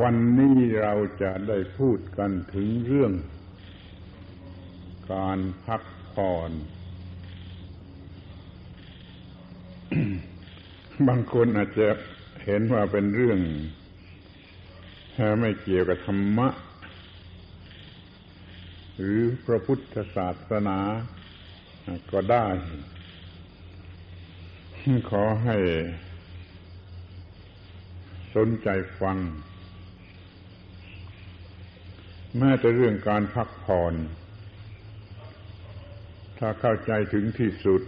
วันนี้เราจะได้พูดกันถึงเรื่อง การพักผ่อน บางคนอาจจะเห็นว่าเป็นเรื่องไม่เกี่ยวกับธรรมะ หรือพระพุทธศาสนาก็ได้ ขอให้สนใจฟัง แม้แต่เรื่องการพักผ่อน ถ้าเข้าใจถึงที่สุด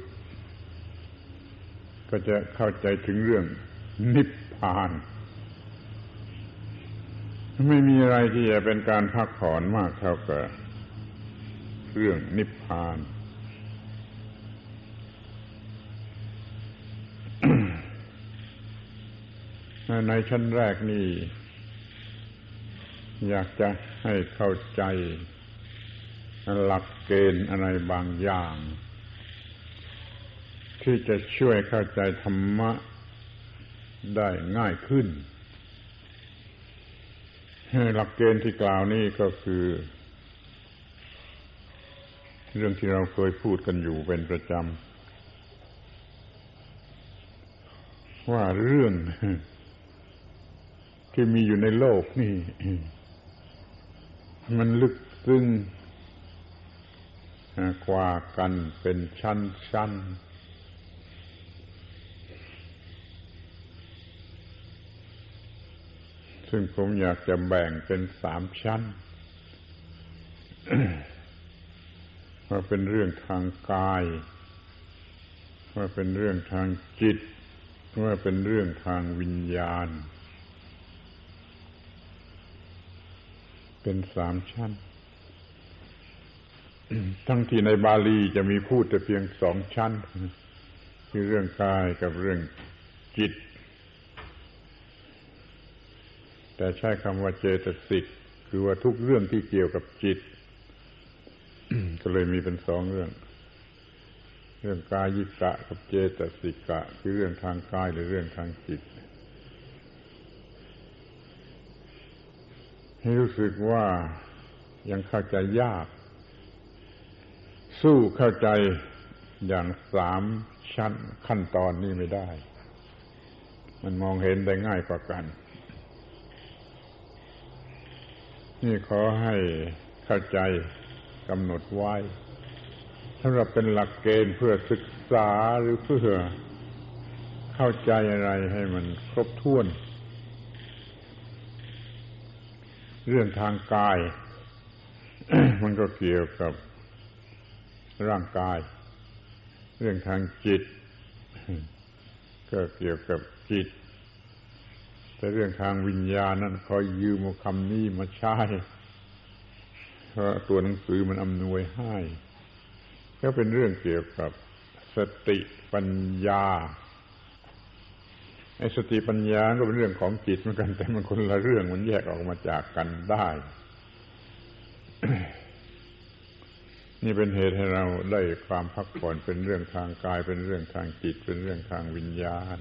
ก็จะเข้าใจถึงเรื่องนิพพาน ไม่มีอะไรที่จะเป็นการพักผ่อนมากเท่ากับเรื่องนิพพานในชั้นแรกนี่ อยากจะให้เข้าใจ หลักเกณฑ์อะไรบางอย่าง ที่จะช่วยเข้าใจธรรมะได้ง่ายขึ้น หลักเกณฑ์ที่กล่าวนี้ก็คือ เรื่องที่เราเคยพูดกันอยู่เป็นประจำว่าเรื่องที่มีอยู่ในโลกนี่ มันลึกซึ้งกว่ากันเป็นชั้นชั้นซึ่งผมอยากจะแบ่งเป็นสามชั้นว่าเป็นเรื่องทางกาย ว่าเป็นเรื่องทางจิต ว่าเป็นเรื่องทางวิญญาณ เป็นสามชั้น ทั้งที่ในบาลีจะมีพูดแต่เพียงสองชั้น คือเรื่องกายกับเรื่องจิต แต่ใช้คำว่าเจตสิก คือว่าทุกเรื่องที่เกี่ยวกับจิต ก็เลยมีเป็นสองเรื่อง เรื่องกายิกะกับเจตสิกะ คือเรื่องทางกายหรือเรื่องทางจิตให้ รู้สึกว่ายังเข้าใจยาก สู้เข้าใจอย่างสามชั้นขั้นตอนนี้ไม่ได้ มันมองเห็นได้ง่ายกว่ากัน นี่ขอให้เข้าใจกำหนดไว้สำหรับเป็นหลักเกณฑ์เพื่อศึกษาหรือเพื่อเข้าใจอะไรให้มันครบถ้วน เรื่องทางกาย มันก็เกี่ยวกับร่างกาย เรื่องทางจิต ก็เกี่ยวกับจิต แต่เรื่องทางวิญญาณนั้นคอยยืมคำนี้มาใช้เพราะตัวหนังสือมันอำนวยให้ ก็เป็นเรื่องเกี่ยวกับสติปัญญา ไอ้สติปัญญาก็เป็นเรื่องของจิตเหมือนกัน แต่มันคนละเรื่องมันแยกออกมาจากกันได้ นี่เป็นเหตุให้เราได้ความพักผ่อนเป็นเรื่องทางกาย เป็นเรื่องทางจิต เป็นเรื่องทางวิญญาณ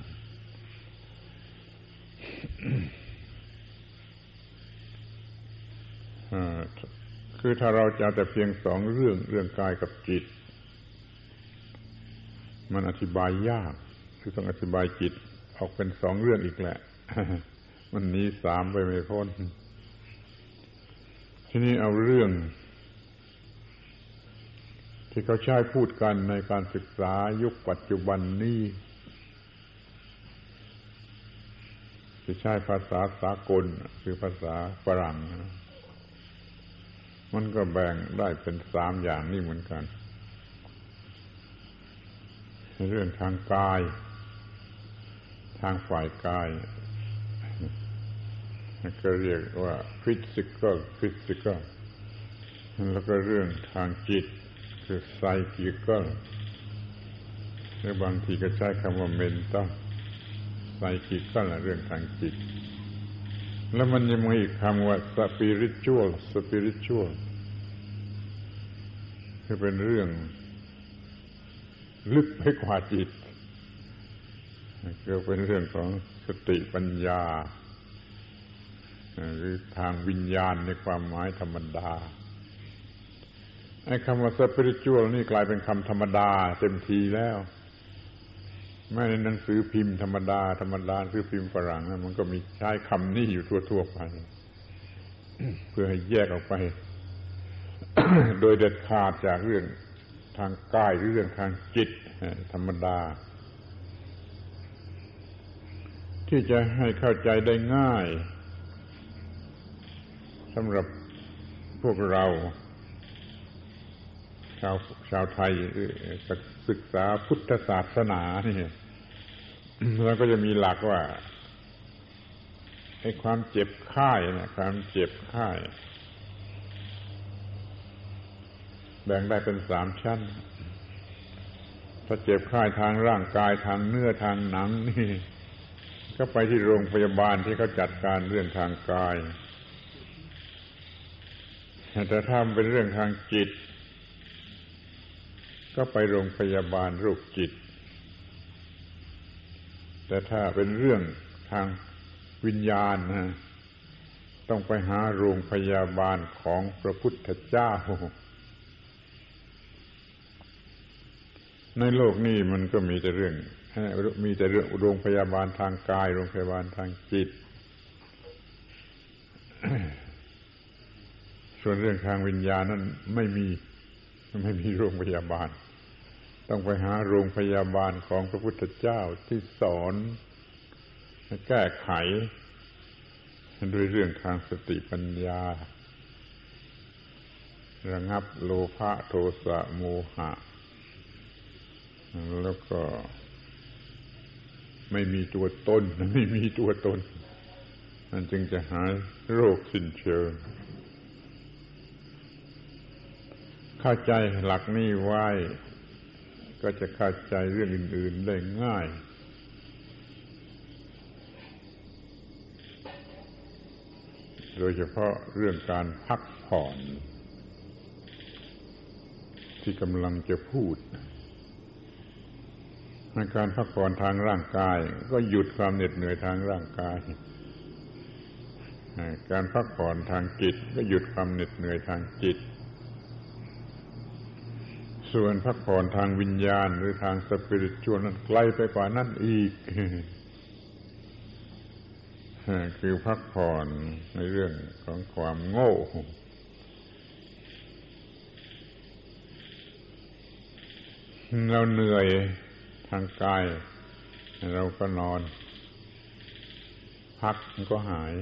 คือถ้าเราจะแต่เพียงสองเรื่องเรื่องกายกับจิต มันอธิบายยาก คือต้องอธิบายจิต ออกเป็นสองเรื่องอีกแหละ มันนี้สามไปไม่พ้น ทีนี้เอาเรื่อง ที่เขาใช้พูดกันในการศึกษายุคปัจจุบันนี้ที่ใช้ภาษาสากล คือภาษาฝรั่ง มันก็แบ่งได้เป็นสามอย่างนี่เหมือนกัน เรื่องทางกาย ทางฝ่ายกาย ก็เรียกว่า physical physical แล้วก็เรื่องทางจิต คือ psychical หรือบางทีก็ใช้คำว่า mental psychical เรื่องทางจิต แล้วมันยังมีอีกคำว่า spiritual spiritual คือเป็นเรื่องลึกไปกว่าจิต ก็เป็นเรื่องของสติปัญญา หรือทางวิญญาณในความหมายธรรมดาไอ้คำว่าสปิริตวลนี่กลายเป็นคำธรรมดาเต็มทีแล้วแม้ในหนังสือพิมพ์ธรรมดาธรรมดาคือพิมพ์ฝรั่งมันก็มีใช้คำนี้อยู่ทั่วๆไป เพื่อให้แยกออกไป โดยเด็ดขาดจากเรื่องทางกายหรือเรื่องทางจิตธรรมดา ที่จะให้เข้าใจได้ง่ายสำหรับพวกเรา ชาวชาวไทยศึกษาพุทธศาสนาเนี่ยแล้วก็จะมีหลักว่าไอ้ความเจ็บไข้นะความเจ็บไข้แบ่งได้เป็นสามชั้น ถ้าเจ็บไข้ทางร่างกายทางเนื้อทางหนังนี่ ก็ไปที่โรงพยาบาลที่เขาจัดการเรื่องทางกาย แต่ถ้าเป็นเรื่องทางจิต ก็ไปโรงพยาบาลโรคจิต แต่ถ้าเป็นเรื่องทางวิญญาณนะต้องไปหาโรงพยาบาลของพระพุทธเจ้า ในโลกนี้มันก็มีแต่เรื่อง มีแต่เรื่องโรงพยาบาลทางกาย โรงพยาบาลทางจิต ส่วนเรื่องทางวิญญาณนั้นไม่มี ไม่มีโรงพยาบาล ต้องไปหาโรงพยาบาลของพระพุทธเจ้าที่สอนแก้ไขด้วยเรื่องทางสติปัญญา ระงับโลภะโทสะโมหะ แล้วก็ ไม่มีตัวตนไม่มีตัวตนนั่นจึงจะหายโรคสิ้นเชิง เข้าใจหลักนี้ไว้ ก็จะเข้าใจเรื่องอื่น ๆได้ง่ายโดยเฉพาะเรื่องการพักผ่อน ที่กำลังจะพูด ในการพักผ่อนทางร่างกาย ก็หยุดความเหน็ดเหนื่อยทางร่างกาย การพักผ่อนทางจิต ก็หยุดความเหน็ดเหนื่อยทางจิต ส่วนพักผ่อนทางวิญญาณหรือทางสปิริตชวลนั้นไกลไปกว่านั้นอีกคือพักผ่อนในเรื่องของความโง่เราเหนื่อย ทางกาย เราก็นอน พักมันก็หาย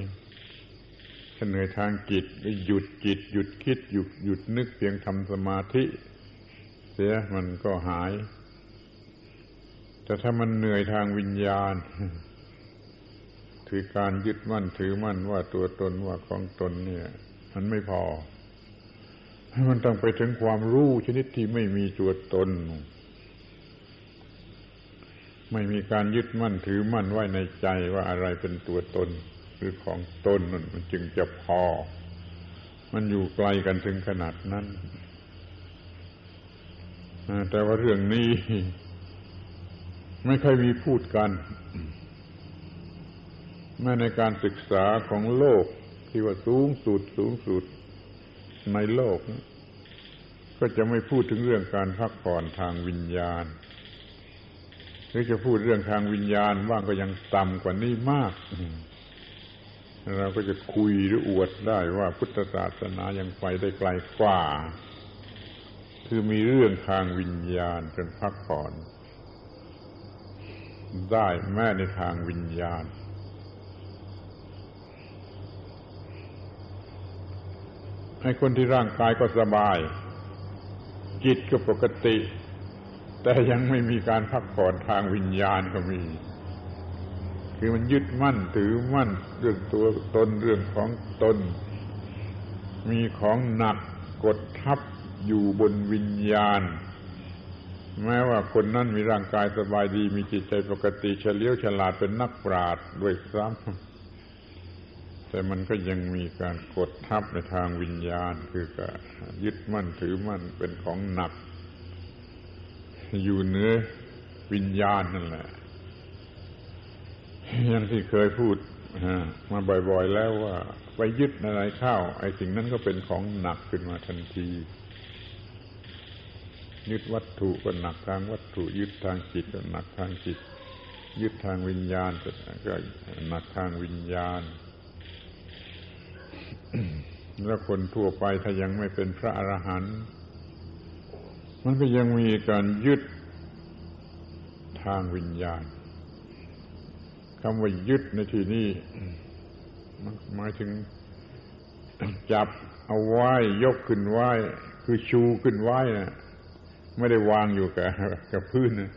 ถ้าเหนื่อยทางจิตก็หยุดจิต หยุดคิดหยุดหยุดนึกเพียงทำสมาธิ เสียมันก็หาย แต่ถ้ามันเหนื่อยทางวิญญาณ คือการยึดมั่นถือมั่นว่าตัวตนว่าของตนเนี่ย มันไม่พอมันต้องไปถึงความรู้ชนิดที่ไม่มีตัวตน ไม่มีการยึดมั่นถือมั่นไว้ในใจว่าอะไรเป็นตัวตนหรือของตนนั่นมันจึงจะพอ มันอยู่ไกลกันถึงขนาดนั้นแต่ว่าเรื่องนี้ ไม่เคยมีพูดกันแม้ในการศึกษาของโลกที่ว่าสูงสุดสูงสุดในโลก ก็จะไม่พูดถึงเรื่องการพักผ่อนทางวิญญาณ หรือจะพูดเรื่องทางวิญญาณว่างก็ยังต่ำกว่านี้มากเราก็จะคุยหรืออวดได้ว่าพุทธศาสนายังไปได้ไกลกว่า คือมีเรื่องทางวิญญาณจนพักผ่อน ได้แม้ในทางวิญญาณ ให้คนที่ร่างกายก็สบาย จิตก็ปกติ แต่ยังไม่มีการพักผ่อนทางวิญญาณก็มี คือมันยึดมั่นถือมั่นเรื่องตัวตนเรื่องของตน มีของหนักกดทับอยู่บนวิญญาณ แม้ว่าคนนั้นมีร่างกายสบายดี มีจิตใจปกติเฉลียวฉลาดเป็นนักปราชญ์ด้วยซ้ำแต่มันก็ยังมีการกดทับในทางวิญญาณ คือการยึดมั่นถือมั่นเป็นของหนัก อยู่เนื้อวิญญาณนั่นแหละอย่างที่เคยพูดมาบ่อยๆแล้วว่า ไปยึดอะไรเข้า ไอ้สิ่งนั้นก็เป็นของหนักขึ้นมาทันที ยึดวัตถุก็หนักทางวัตถุ ยึดทางจิตก็หนักทางจิต ยึดทางวิญญาณก็หนักทางวิญญาณ แล้วคนทั่วไปถ้ายังไม่เป็นพระอรหันต์ มันก็ยังมีการยึดทางวิญญาณคำว่ายึดในที่นี้มันหมายถึงจับเอาไว้ยกขึ้นไว้ คือชูขึ้นไว้นะไม่ได้วางอยู่กับกับพื้นนะ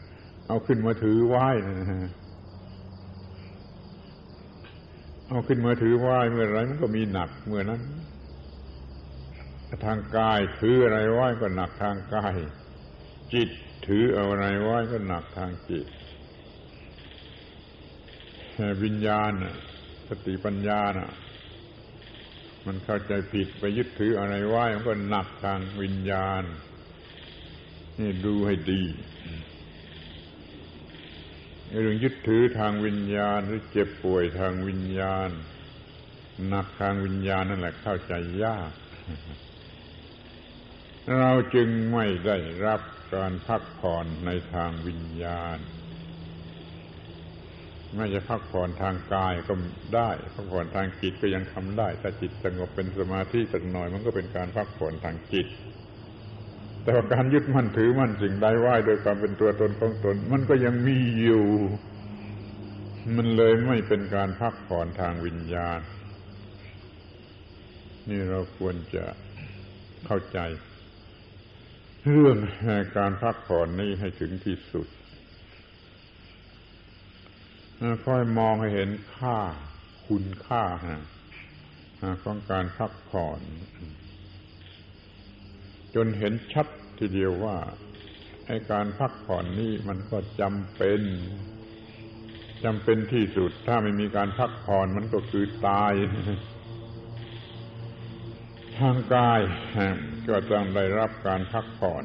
เอาขึ้นมาถือไหว้นะเอาขึ้นมาถือไหว้เมื่อไรมันก็มีหนักเมื่อนั้น ทางกายถืออะไรไว้ก็หนักทางกาย จิตถือเอาอะไรไว้ก็หนักทางจิตวิญญาณสติปัญญานะมันเข้าใจผิดไปยึดถืออะไรไว้มันก็หนักทางวิญญาณ นี่ดูให้ดีเรื่องยึดถือทางวิญญาณหรือเจ็บป่วยทางวิญญาณหนักทางวิญญาณนั่นแหละเข้าใจยาก เราจึงไม่ได้รับการพักผ่อนในทางวิญญาณ ไม่จะพักผ่อนทางกายก็ได้ พักผ่อนทางจิตก็ยังทำได้ ถ้าจิตสงบเป็นสมาธิสักหน่อย มันก็เป็นการพักผ่อนทางจิต แต่ว่าการยึดมั่นถือมั่นสิ่งใดไหวโดยความเป็นตัวตนของตน มันก็ยังมีอยู่ มันเลยไม่เป็นการพักผ่อนทางวิญญาณ นี่เราควรจะเข้าใจ เรื่องการพักผ่อนนี้ให้ถึงที่สุดค่อยมองให้เห็นค่าคุณค่าของการพักผ่อน จนเห็นชัดทีเดียวว่าไอ้การพักผ่อนนี่มันก็จำเป็นจำเป็นที่สุด ถ้าไม่มีการพักผ่อนมันก็คือตาย ทางกาย ก็ต้องได้รับการพักผ่อน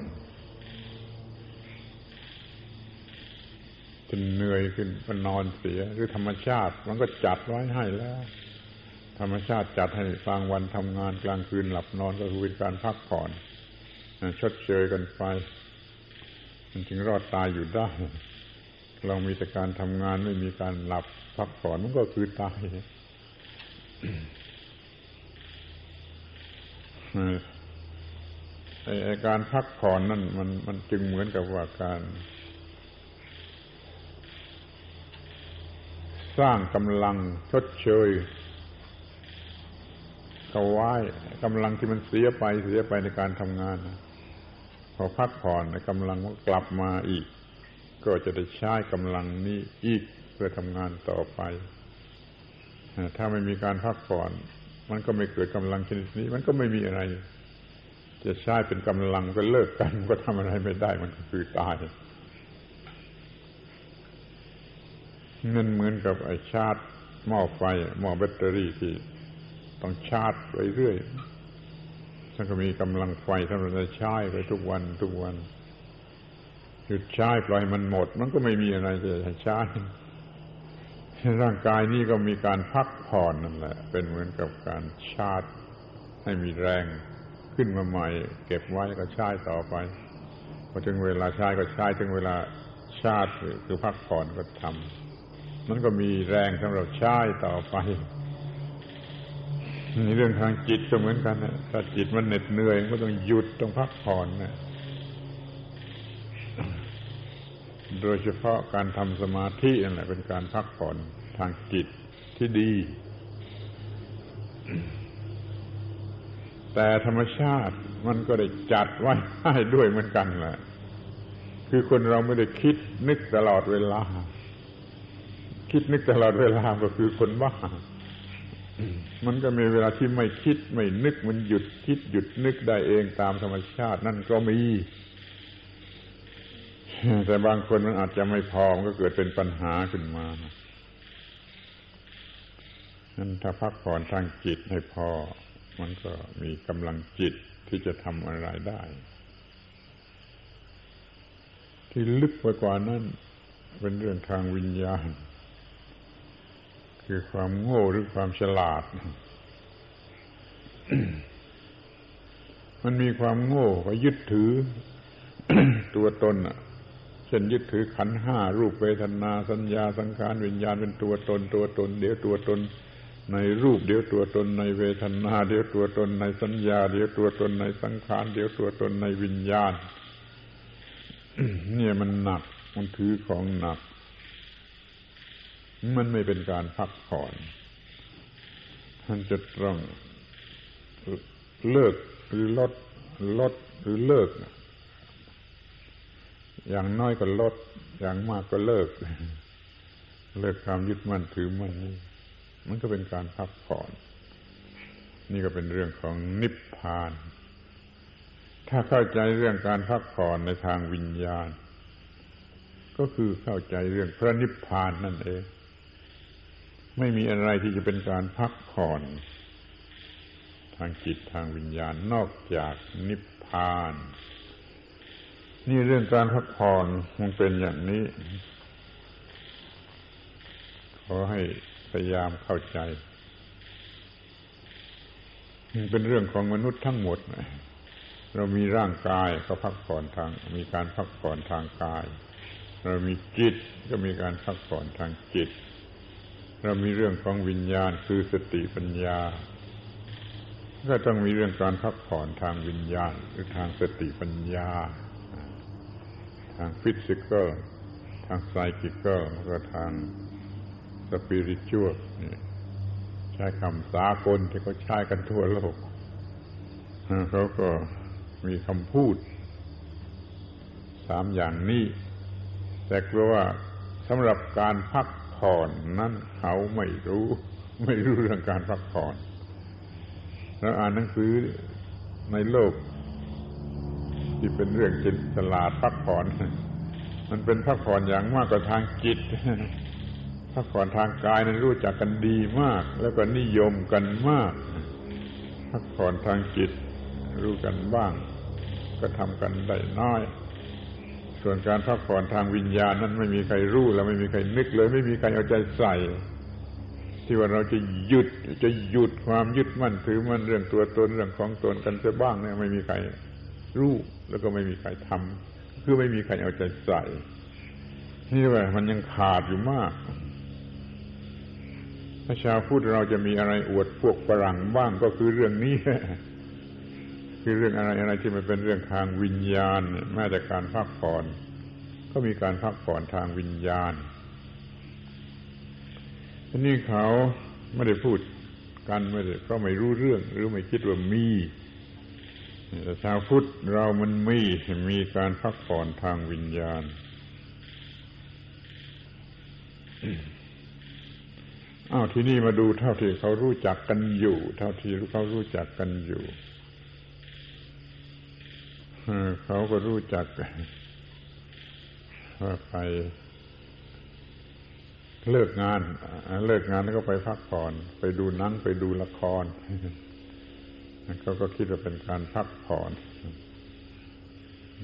จนเหนื่อยขึ้นก็นอนเสีย หรือธรรมชาติ มันก็จัดไว้ให้แล้ว ธรรมชาติจัดให้กลางวันทำงานกลางคืนหลับนอนก็คือเป็นการพักผ่อนชดเชยกันไป มันจึงรอดตายอยู่ได้ เรามีแต่การทำงานไม่มีการหลับพักผ่อนมันก็คือตาย การพักผ่อนนั่นมันมันจึงเหมือนกับว่าการ สร้างกำลังชดเชยเขาไว้กำลังที่มันเสียไปเสียไปในการทำงาน พอพักผ่อนกำลังก็กลับมาอีก ก็จะได้ใช้กำลังนี้อีกเพื่อทำงานต่อไป ถ้าไม่มีการพักผ่อน มันก็ไม่เกิดกำลังชนิดนี้ มันก็ไม่มีอะไร จะใช้เป็นกำลังก็เลิกกันก็ทำอะไรไม่ได้มันก็คือตายนั่นเหมือนกับไอ้ชาร์จหม้อไฟหม้อแบตเตอรี่ที่ต้องชาร์จไปเรื่อยท่านก็มีกำลังไฟท่านจะใช้ไปทุกวันทุกวันหยุดใช้ปล่อยมันหมด มันก็ไม่มีอะไรจะใช้ ร่างกายนี้ก็มีการพักผ่อนนั่นแหละ เป็นเหมือนกับการชาร์จให้มีแรงขึ้นมาใหม่ เก็บไว้ก็ใช้ต่อไปพอถึงเวลาใช้ก็ใช้ถึงเวลาชาร์จคือพักผ่อนก็ทำมันก็มีแรงสำหรับใช้ต่อไปในเรื่องทางจิตก็เหมือนกันนะถ้าจิตมันเหน็ดเหนื่อยก็ต้องหยุดต้องพักผ่อนนะ โดยเฉพาะการทำสมาธินั่นแหละเป็นการพักผ่อนทางจิตที่ดี แต่ธรรมชาติมันก็ได้จัดไว้ให้ด้วยเหมือนกันแหละคือคนเราไม่ได้คิดนึกตลอดเวลา คิดนึกตลอดเวลาก็คือคนบ้ามันก็มีเวลาที่ไม่คิดไม่นึกมันหยุดคิดหยุดนึกได้เองตามธรรมชาติ นั่นก็มี แต่บางคนมันอาจจะไม่พอมันก็เกิดเป็นปัญหาขึ้นมานั้นถ้าพักผ่อนทางจิตให้พอ มันก็มีกำลังจิตที่จะทำอะไรได้ ที่ลึกไปกว่านั้น เป็นเรื่องทางวิญญาณ คือความโง่หรือความฉลาด มันมีความโง่ก็ยึดถือตัวตนอะ เช่นยึดถือขันห้ารูปเวทนาสัญญาสังขารวิญญาณเป็นตัวตนตัวตน เดี๋ยวตัวตน ในรูปเดี๋ยวตัวตนในเวทนา เดี๋ยวตัวตนในสัญญา เดี๋ยวตัวตนในสังขารเดี๋ยวตัวตนในวิญญาณ เนี่ยมันหนักมันถือของหนัก มันไม่เป็นการพักผ่อนท่านจะต้องเลิกหรือลดลดหรือเลิก อย่างน้อยก็ลด อย่างมากก็เลิก เลิกความยึดมั่นถือมั่นนี่มันก็เป็นการพักผ่อน นี่ก็เป็นเรื่องของนิพพาน ถ้าเข้าใจเรื่องการพักผ่อนในทางวิญญาณ ก็คือเข้าใจเรื่องพระนิพพานนั่นเอง ไม่มีอะไรที่จะเป็นการพักผ่อน ทางจิตทางวิญญาณนอกจากนิพพาน นี่เรื่องการพักผ่อนมันเป็นอย่างนี้ ขอให้พยายามเข้าใจเป็นเรื่องของมนุษย์ทั้งหมด เรามีร่างกายก็พักผ่อนทาง มีการพักผ่อนทางกาย เรามีจิตก็มีการพักผ่อนทางจิต เรามีเรื่องของวิญญาณคือสติปัญญาก็ต้องมีเรื่องการพักผ่อนทางวิญญาณหรือทางสติปัญญา ทางฟิสิกอลทางไซคิกอลแล้วก็ทางสปิริตชวลใช้คำสากลที่เขาใช้กันทั่วโลกเขาก็มีคำพูดสามอย่างนี้ แต่กลัวว่าสำหรับการพักผ่อนนั้นเขาไม่รู้ ไม่รู้เรื่องการพักผ่อนเราอ่านหนังสือในโลก ที่เป็นเรื่องจิตลาดพักผ่อน มันเป็นพักผ่อนอย่างมากกว่าทางจิตพักผ่อนทางกายนั้นรู้จักกันดีมาก แล้วก็นิยมกันมาก พักผ่อนทางจิต รู้กันบ้าง ก็ทำกันได้น้อย ส่วนการพักผ่อนทางวิญญาณนั้นไม่มีใครรู้แล้วไม่มีใครนึกเลย ไม่มีใครเอาใจใส่ ที่ว่าเราจะหยุดจะหยุดความยึดมั่นถือมั่นเรื่องตัวตนเรื่องของตนกันจะบ้างเนี่ยไม่มีใคร รู้ แล้วก็ไม่มีใครทำคือไม่มีใครเอาใจใส่ นี่ว่ามันยังขาดอยู่มากถ้าชาวพุทธเราจะมีอะไรอวดพวกฝรั่งบ้างก็คือเรื่องนี้คือเรื่องอะไรอะไรที่มันเป็นเรื่องทางวิญญาณแม้แต่การพักผ่อนก็มีการพักผ่อนทางวิญญาณทีนี้เขาไม่ได้พูดกันไม่ได้เพราะไม่รู้เรื่องหรือไม่คิดว่ามี ชาวพุทธเรามันมีมีการพักผ่อนทางวิญญาณ อ้าวที่นี่มาดูเท่าที่เขารู้จักกันอยู่ เท่าที่เขารู้จักกันอยู่เขาก็รู้จักว่าไปเลิกงาน เลิกงานแล้วก็ไปพักผ่อน ไปดูหนังไปดูละคร เขาก็คิดว่าเป็นการพักผ่อน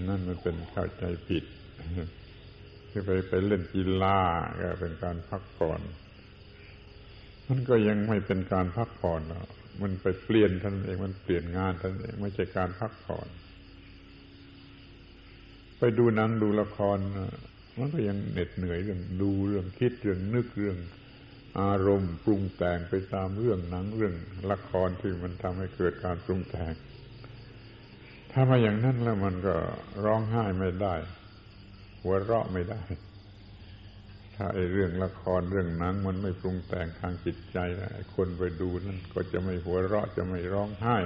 นั่นมันเป็นเข้าใจผิดที่ไปไปเล่นกีฬาก็เป็นการพักผ่อนมันก็ยังไม่เป็นการพักผ่อนมันไปเปลี่ยนท่านเองมันเปลี่ยนงานท่านเองไม่ใช่การพักผ่อน ไปดูหนังดูละครมันก็ยังเหน็ดเหนื่อยเรื่องดูเรื่องคิดเรื่องนึกเรื่อง อารมณ์ปรุงแต่งไปตามเรื่องหนังเรื่องละครที่มันทำให้เกิดการปรุงแต่ง ถ้ามาอย่างนั้นแล้วมันก็ร้องไห้ไม่ได้ หัวเราะไม่ได้ ถ้าไอ้เรื่องละครเรื่องหนังมันไม่ปรุงแต่งทางจิตใจไอ้คนไปดูนั่นก็จะไม่หัวเราะจะไม่ร้องไห้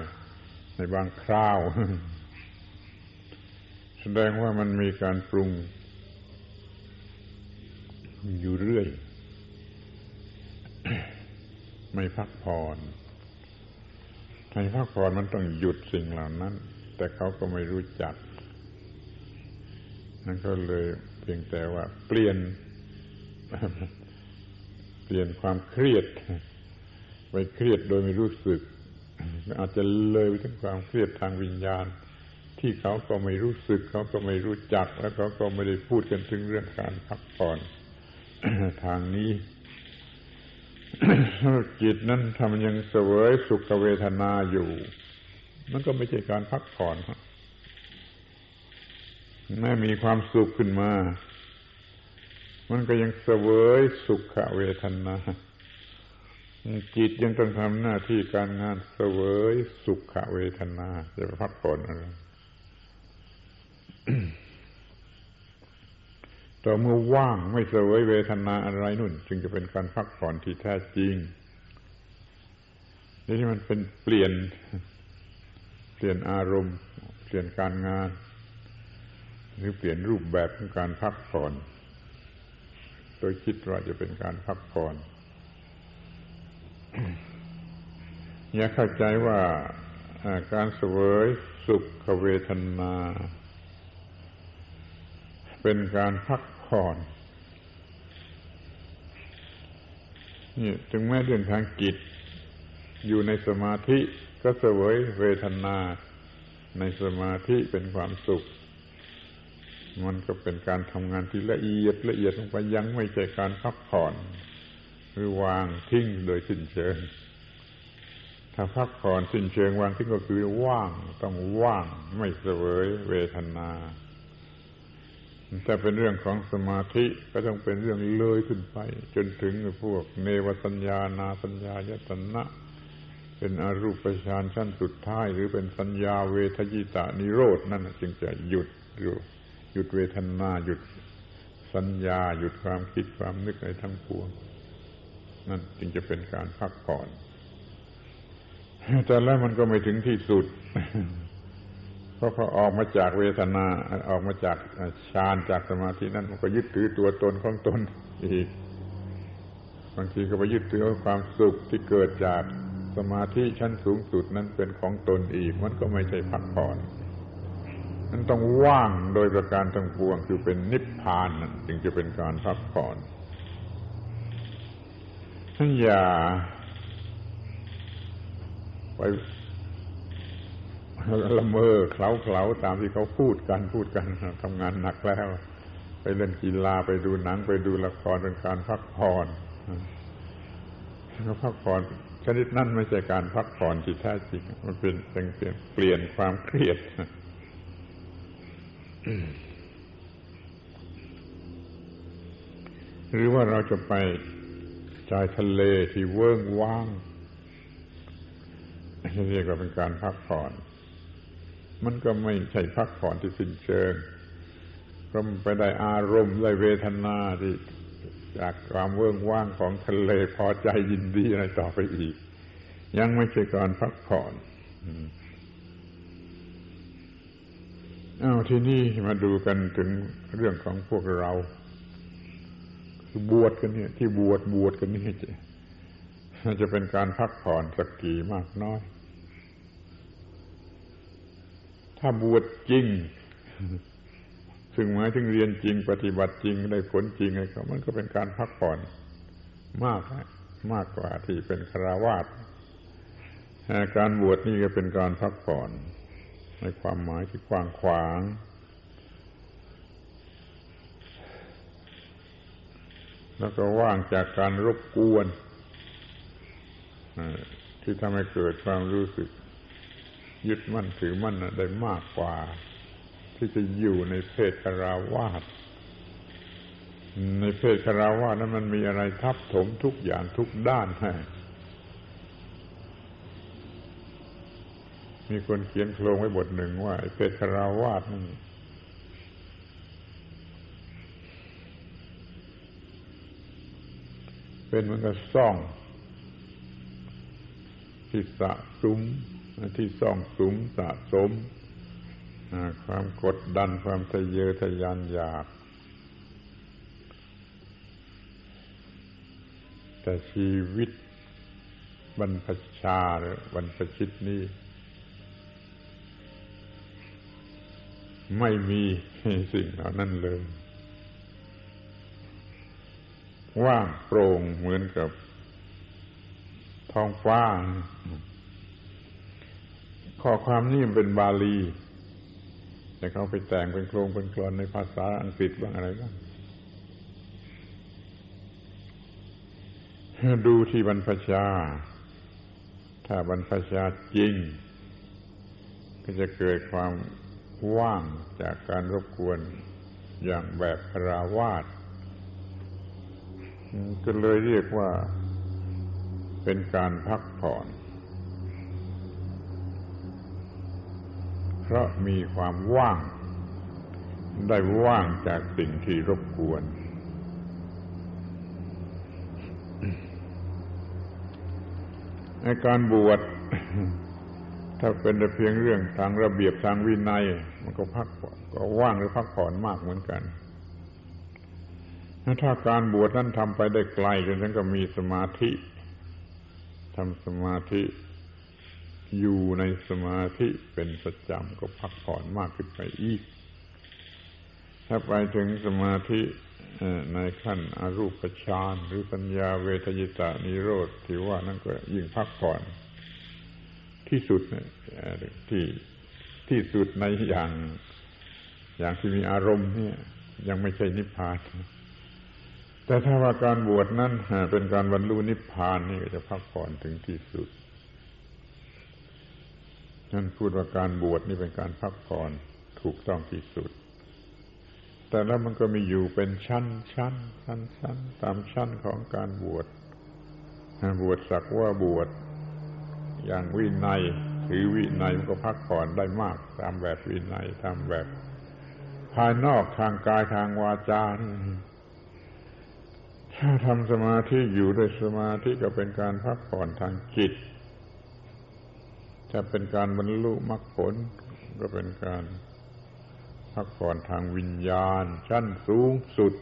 ในบางคราว แสดงว่ามันมีการปรุงอยู่เรื่อย ไม่พักผ่อนถ้าพักผ่อนมันต้องหยุดสิ่งเหล่านั้น แต่เขาก็ไม่รู้จัก นั่นก็เลยเพียงแต่ว่า เปลี่ยน เปลี่ยนความเครียด ไปเครียดโดยไม่รู้สึก อาจจะเลยไปถึงความเครียดทางวิญญาณ ที่เขาก็ไม่รู้สึก เขาก็ไม่รู้จัก แล้วเขาก็ไม่ได้พูดกันถึงเรื่องการพักผ่อนทางนี้ จิตนั้นทำยังเสวยสุขเวทนาอยู่ มันก็ไม่ใช่การพักผ่อนแม้มีความสุขขึ้นมา มันก็ยังเสวยสุขเวทนาจิตยังต้องทำหน้าที่การงานเสวยสุขเวทนา จะพักผ่อนอะไร ต่อเมื่อว่างไม่เสวยเวทนาอะไรนุ่น จึงจะเป็นการพักผ่อนที่แท้จริงนี่มันเป็นเปลี่ยน เปลี่ยนอารมณ์ เปลี่ยนการงาน หรือเปลี่ยนรูปแบบของการพักผ่อนโดยคิดว่าจะเป็นการพักผ่อนอย่าเข้าใจว่าการเสวยสุขเวทนา เป็นการพัก ผ่อนนี่ถึงแม้เรื่องทางจิต อยู่ในสมาธิก็เสวยเวทนา ในสมาธิเป็นความสุข มันก็เป็นการทำงานที่ละเอียดละเอียดลงไปยังไม่ใช่การพักผ่อนหรือวางทิ้งโดยสิ้นเชิงถ้าพักผ่อนสิ้นเชิงวางทิ้งก็คือว่างต้องว่างไม่เสวยเวทนา ถ้าเป็นเรื่องของสมาธิก็ต้องเป็นเรื่องเลยขึ้นไป จนถึงพวกเนวสัญญานาสัญญายตนะเป็นอรูปฌานชั้นสุดท้าย หรือเป็นสัญญาเวทยิตานิโรดนั่นจึงจะหยุดอยู่หยุดเวทนาหยุดสัญญาหยุดความคิดความนึกในทั้งปวง นั่นจึงจะเป็นการพักผ่อน แต่แล้วมันก็ไม่ถึงที่สุด เพราะพอออกมาจากเวทนาออกมาจากฌานจากสมาธินั้นมันก็ยึดถือตัวตนของตนอีกบางทีก็ไปยึดถือความสุขที่เกิดจากสมาธิชั้นสูงสุดนั้นเป็นของตนอีก มันก็ไม่ใช่พักผ่อนมันต้องว่างโดยประการทั้งปวงคือเป็นนิพพานจึงจะเป็นการพักผ่อนท่านอย่าไป ละเมอเคล้าเคล้าตามที่เขาพูดกันพูดกันทำงานหนักแล้ว ไปเล่นกีฬาไปดูหนังไปดูละครเป็นการพักผ่อนเขาพักผ่อนชนิดนั้นไม่ใช่การพักผ่อนที่แท้จริงมันเป็นเปลี่ยนเปลี่ยนความเครียดหรือว่าเราจะไปชายทะเลที่เวิ้งว่างเรียกว่าเป็นการพักผ่อน มันก็ไม่ใช่พักผ่อนที่สิ้นเชิงก็ไปได้อารมณ์ได้เวทนาที่จากความเวิ้งว่างของทะเลพอใจยินดีอะไรต่อไปอีก ยังไม่ใช่การพักผ่อนเอาทีนี้มาดูกันถึงเรื่องของพวกเราคือบวชกันเนี่ย ที่บวชบวชกันนี่จะจะเป็นการพักผ่อนสักกี่มากน้อย ถ้าบวชจริง ซึ่งหมายถึงเรียนจริง ปฏิบัติจริงได้ผลจริงอะไรก็มันก็เป็นการพักผ่อนมากมากกว่าที่เป็นคราวาสการบวชนี่ก็เป็นการพักผ่อน ในความหมายที่กว้างขวางแล้วก็ว่างจากการรบกวนที่ทำให้เกิดความรู้สึก ยึดมั่นถือมั่นได้มากกว่า ที่จะอยู่ในเพศคาราวาสในเพศคาราวาสนั้นมันมีอะไรทับถมทุกอย่างทุกด้านให้มีคนเขียนโครงไว้บทหนึ่งว่าเพศคาราวาสนั้นเป็นเหมือนกับซ่องที่สะสม ที่ซ่องสุมสะสม ความกดดันความทะเยอทะยานอยาก แต่ชีวิตบรรพชาหรือบรรพชิตนี้ ไม่มีสิ่งเหล่านั้นเลย ว่างโปร่งเหมือนกับท้องฟ้า ข้อความนี้มันเป็นบาลี แต่เขาไปแต่งเป็นโครงเป็นกลอนในภาษาอังกฤษบ้างอะไรบ้างดูที่บรรพชา ถ้าบรรพชาจริง ก็จะเกิดความว่างจากการรบกวนอย่างแบบคราวาสก็เลยเรียกว่าเป็นการพักผ่อน เพราะมีความว่าง ได้ว่างจากสิ่งที่รบกวน ในการบวชถ้าเป็นแต่เพียงเรื่องทางระเบียบทางวินัย มันก็พักก็ว่างหรือพักผ่อนมากเหมือนกันถ้าการบวชนั้นทำไปได้ไกลจนถึงก็มีสมาธิทำสมาธิ อยู่ในสมาธิเป็นประจำก็พักผ่อนมากขึ้นไปอีก ถ้าไปถึงสมาธิในขั้นอรูปฌานหรือปัญญาเวทยิตานิโรธที่ว่านั่นก็ยิ่งพักผ่อน ที่สุดที่ที่สุดในอย่าง อย่างที่มีอารมณ์เนี่ย ยังไม่ใช่นิพพาน แต่ถ้าว่าการบวชนั้นเป็นการบรรลุนิพพานนี่ก็จะพักผ่อนถึงที่สุด นั่นพูดว่าการบวชนี่เป็นการพักผ่อนถูกต้องที่สุด แต่แล้วมันก็มีอยู่เป็นชั้นชั้นชั้นชั้นตามชั้นของการบวชบวชสักว่าบวชอย่างวินัยหรือวินัยมันก็พักผ่อนได้มาก ตามแบบวินัยตามแบบ ภายนอกทางกายทางวาจาถ้าทำสมาธิอยู่ด้วยสมาธิก็เป็นการพักผ่อนทางจิต จะเป็นการบรรลุมรรคผล ก็เป็นการพักผ่อนทางวิญญาณ ชั้นสูงสุด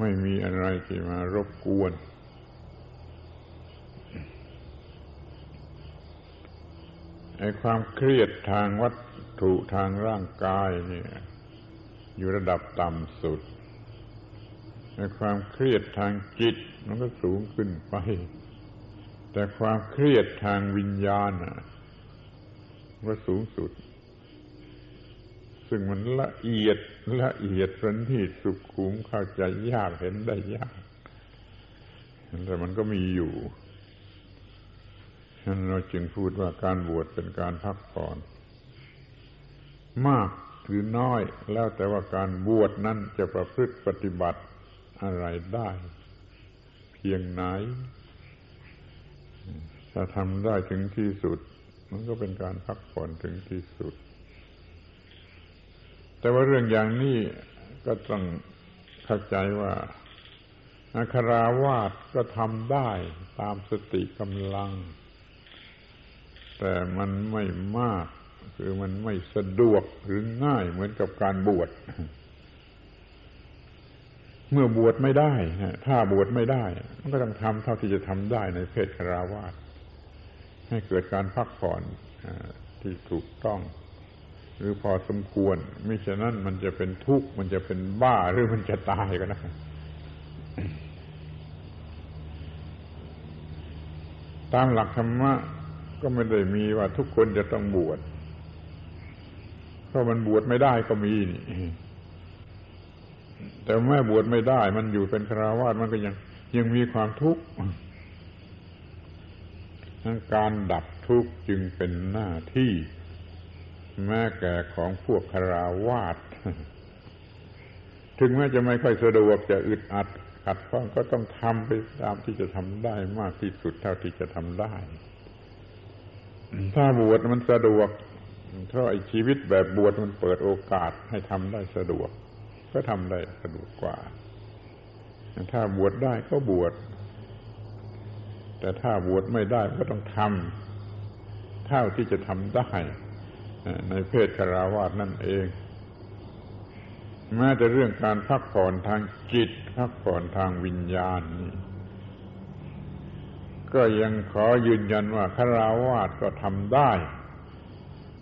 ไม่มีอะไรที่มารบกวน ไอ้ความเครียดทางวัตถุทางร่างกายเนี่ย อยู่ระดับต่ำสุดไอ้ความเครียดทางจิตมันก็สูงขึ้นไป แต่ความเครียดทางวิญญาณก็สูงสุด ซึ่งมันละเอียดละเอียดประณีตสุขุมเข้าใจยากเห็นได้ยากแต่มันก็มีอยู่ฉะนั้นเราจึงพูดว่าการบวชเป็นการพักผ่อน มากหรือน้อยแล้วแต่ว่าการบวชนั้นจะประพฤติปฏิบัติอะไรได้ เพียงไหน ถ้าทำได้ถึงที่สุด มันก็เป็นการพักผ่อนถึงที่สุด แต่ว่าเรื่องอย่างนี้ก็ต้องเข้าใจว่าอาคาราวาสก็ทำได้ตามสติกำลัง แต่มันไม่มาก คือมันไม่สะดวกหรือง่ายเหมือนกับการบวชเมื่อบวชไม่ได้ถ้าบวชไม่ได้ มันก็ต้องทำเท่าที่จะทำได้ในเพศคาราวาส ให้เกิดการพักผ่อนที่ถูกต้อง หรือพอสมควรมิฉะนั้นมันจะเป็นทุกข์มันจะเป็นบ้าหรือมันจะตายก็ได้ตามหลักธรรมะก็ไม่ได้มีว่าทุกคนจะต้องบวชเพราะมันบวชไม่ได้ก็มีนี่แต่แม่บวชไม่ได้ มันอยู่เป็นคราวาสมันก็ยังยังมีความทุกข์ การดับทุกข์จึงเป็นหน้าที่ แม้แก่ของพวกคราวาสถึงแม้จะไม่ค่อยสะดวกจะอึดอัดขัดข้องก็ต้องทำไปตามที่จะทำได้มากที่สุดเท่าที่จะทำได้ ถ้าบวชมันสะดวกเพราะไอ้ชีวิตแบบบวชมันเปิดโอกาสให้ทำได้สะดวก ก็ทำได้สะดวกกว่า ถ้าบวชได้ก็บวช แต่ถ้าบวชไม่ได้ก็ต้องทำเท่าที่จะทำได้ในเพศคาราวาสนั่นเองแม้แต่เรื่องการพักผ่อนทางจิต พักผ่อนทางวิญญาณ ก็ยังขอยืนยันว่าคาราวาสก็ทำได้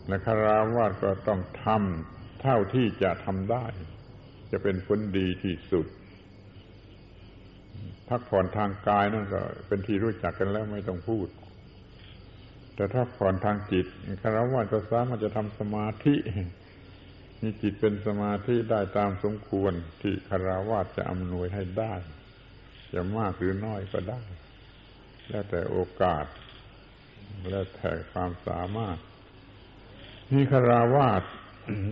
และคาราวาสก็ต้องทำเท่าที่จะทำได้ จะเป็นผลดีที่สุด พักผ่อนทางกายนั่นก็เป็นที่รู้จักกันแล้วไม่ต้องพูด แต่ถ้าผ่อนทางจิตคารวะก็สามารถจะทำสมาธิมีจิตเป็นสมาธิได้ตามสมควรที่คารวะจะอำนวยให้ได้จะมากหรือน้อยก็ได้ แล้วแต่โอกาส แล้วแต่ความสามารถนี่คาราวาส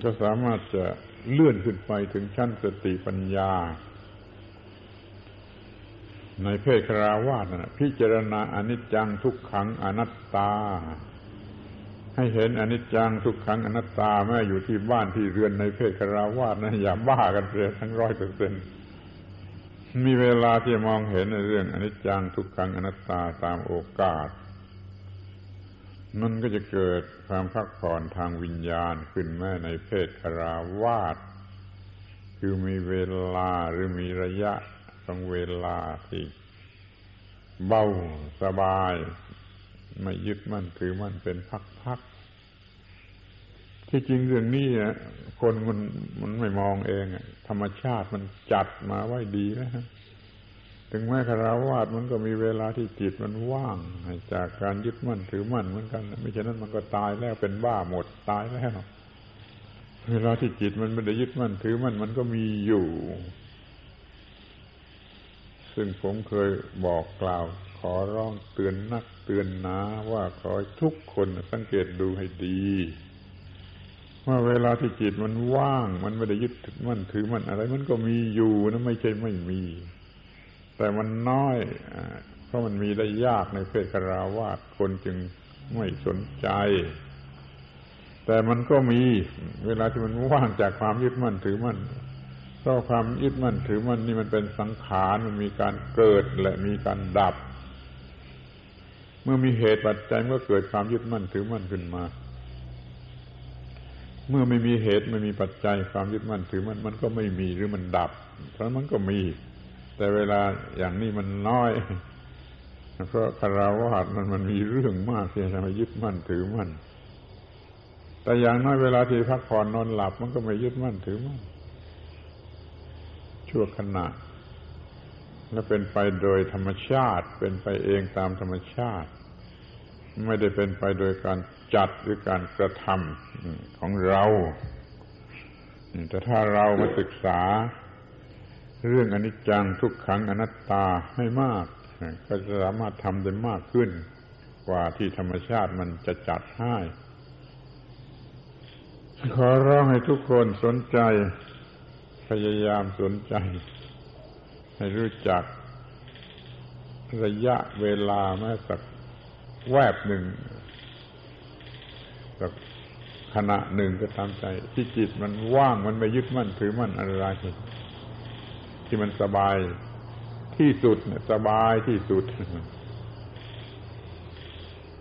ก็สามารถจะเลื่อนขึ้นไปถึงชั้นสติปัญญา ในเพศคาราวาสนะพิจารณาอนิจจังทุกขังอนัตตา ให้เห็นอนิจจังทุกขังอนัตตาแม้อยู่ที่บ้านที่เรือนในเพศคาราวาสนะอย่าบ้ากันเสียทั้งร้อยเปอร์เซ็นมีเวลาที่มองเห็นในเรื่องอนิจจังทุกขังอนัตตาตามโอกาส มันก็จะเกิดความพักผ่อนทางวิญญาณขึ้นแม้ในเพศคาราวาสคือมีเวลาหรือมีระยะ ของเวลาที่เบาสบาย ไม่ยึดมั่นถือมั่นเป็นพักๆ ที่จริงเรื่องนี้คนมันมันไม่มองเองธรรมชาติมันจัดมาไว้ดีนะถึงแม้คาราวาสมันก็มีเวลาที่จิตมันว่าง จากการยึดมั่นถือมั่นเหมือนกันไม่ใช่นั้นมันก็ตายแล้วเป็นบ้าหมดตายแล้ว เวลาที่จิตมันไม่ได้ยึดมั่นถือมั่นมันก็มีอยู่ ซึ่งผมเคยบอกกล่าว ขอร้องเตือนนักเตือนนาว่าขอทุกคนสังเกตดูให้ดีว่าเวลาที่จิตมันว่าง มันไม่ได้ยึดมั่นถือมั่นอะไร มันก็มีอยู่นะไม่ใช่ไม่มี แต่มันน้อยเพราะมันมีได้ยากในเพศคาราวาสคนจึงไม่สนใจ แต่มันก็มี เวลาที่มันว่างจากความยึดมั่นถือมั่น เพราะความยึดมั่นถือมั่นนี่มันเป็นสังขารมันมีการเกิดและมีการดับ เมื่อมีเหตุปัจจัยเมื่อเกิดความยึดมั่นถือมั่นขึ้นมา เมื่อไม่มีเหตุไม่มีปัจจัยความยึดมั่นถือมั่นมันก็ไม่มีหรือมันดับ เพราะมันก็มี แต่เวลาอย่างนี้มันน้อยเพราะคาราวาสมันมันมีเรื่องมากที่จะมายึดมั่นถือมั่นแต่อย่างน้อยเวลาที่พักผ่อนนอนหลับมันก็ไม่ยึดมั่นถือมั่น ชั่วขณะ และเป็นไปโดยธรรมชาติ เป็นไปเองตามธรรมชาติ ไม่ได้เป็นไปโดยการจัดหรือการกระทำของเรา แต่ถ้าเรามาศึกษา เรื่องอนิจจังทุกขังอนัตตาให้มาก ก็จะสามารถทำได้มากขึ้น กว่าที่ธรรมชาติมันจะจัดให้ขอร้องให้ทุกคนสนใจ พยายามสนใจ ให้รู้จักระยะเวลาแม้สักแวบหนึ่งสักขณะหนึ่งก็ตามใจ ที่จิตมันว่างมันไม่ยึดมั่นถือมั่นอะไรที่มันสบายที่สุดสบายที่สุด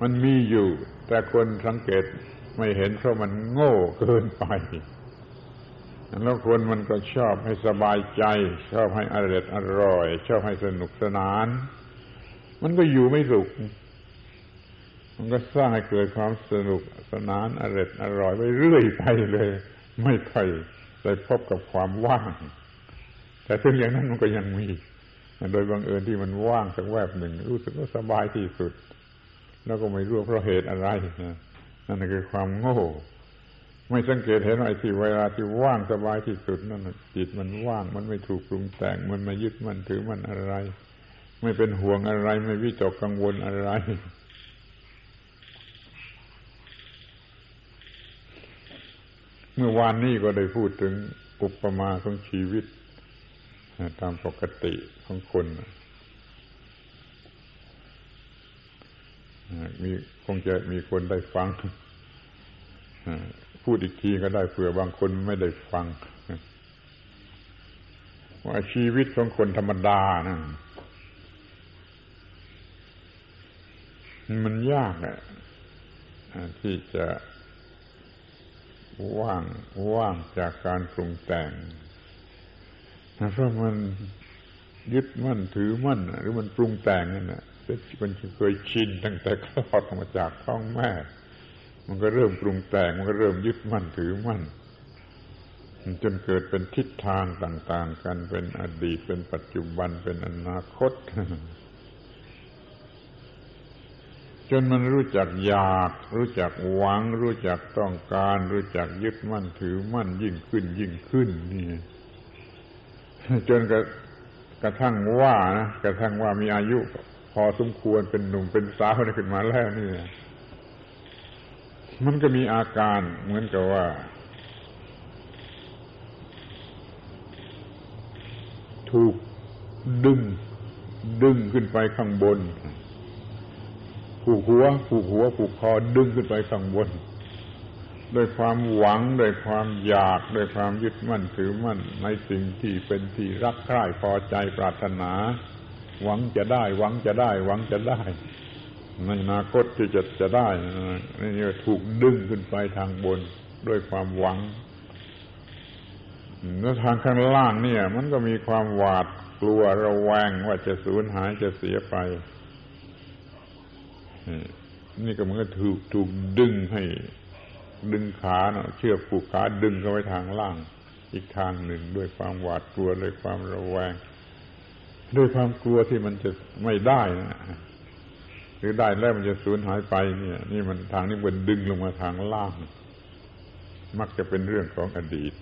มันมีอยู่ แต่คนสังเกตไม่เห็นเพราะมันโง่เกินไป แล้วคนมันก็ชอบให้สบายใจ ชอบให้อร่อยอร่อย ชอบให้สนุกสนาน มันก็อยู่ไม่สุข มันก็สร้างให้เกิดความสนุกสนานอร่อยอร่อยไปเรื่อยไปเลย ไม่ค่อยได้พบกับความว่าง แต่ถึงอย่างนั้นมันก็ยังมีโดยบังเอิญที่มันว่างสักแวบหนึ่ง รู้สึกว่าสบายที่สุด แล้วก็ไม่รู้เพราะเหตุอะไรนั่นคือความโง่ ไม่สังเกตเห็นไอ้ที่เวลาที่ว่างสบายที่สุดนั่นจิตมันว่างมันไม่ถูกปรุงแต่งมันไม่ยึดมันถือมันอะไร ไม่เป็นห่วงอะไร ไม่วิตกกังวลอะไร เมื่อวานนี้ก็ได้พูดถึงอุปมาของชีวิต ตามปกติของคนมีคงจะมีคนได้ฟัง พูดอีกทีก็ได้เผื่อบางคนไม่ได้ฟัง ว่าชีวิตของคนธรรมดานะมันยากอะที่จะว่างว่างจากการปรุงแต่งเพราะมันยึดมั่นถือมั่นหรือมันปรุงแต่งนั่นแหละมันเคยชินตั้งแต่คลอดออกมาจากท้องแม่ มันก็เริ่มปรุงแต่งมันก็เริ่มยึดมั่นถือมั่นจนเกิดเป็นทิศทางต่าง ๆ กันเป็นอดีตเป็นปัจจุบันเป็นอนาคต จนมันรู้จักอยาก รู้จักหวัง รู้จักต้องการ รู้จักยึดมั่นถือมั่นยิ่งขึ้นยิ่งขึ้นนี่จนกระกระทั่งว่านะกระทั่งว่ามีอายุ พอสมควรเป็นหนุ่มเป็นสาวขึ้นมาแล้วนี่ มันก็มีอาการเหมือนกับว่า ถูกดึง ดึงขึ้นไปข้างบน ผูกหัว ผูกหัว ผูกคอดึงขึ้นไปข้างบนด้วยความหวังด้วยความอยากด้วยความยึดมั่นถือมั่น ในสิ่งที่เป็นที่รักใคร่พอใจปรารถนา หวังจะได้ หวังจะได้ หวังจะได้ ในอนาคตที่จะจะได้นี่ถูกดึงขึ้นไปทางบนด้วยความหวังแล้วทางข้างล่างเนี่ย มันก็มีความหวาดกลัวระแวงว่าจะสูญหายจะเสียไป นี่ก็มันก็ถูกถูกดึงให้ ดึงขาเนาะเชือกผูกขาดึงเข้าไปทางล่าง อีกทางหนึ่งด้วยความหวาดกลัวด้วยความระแวง ด้วยความกลัวที่มันจะไม่ได้นะ หรือได้แล้วมันจะสูญหายไปเนี่ย นี่มันทางนี้มันดึงลงมาทางล่าง มักจะเป็นเรื่องของอดีต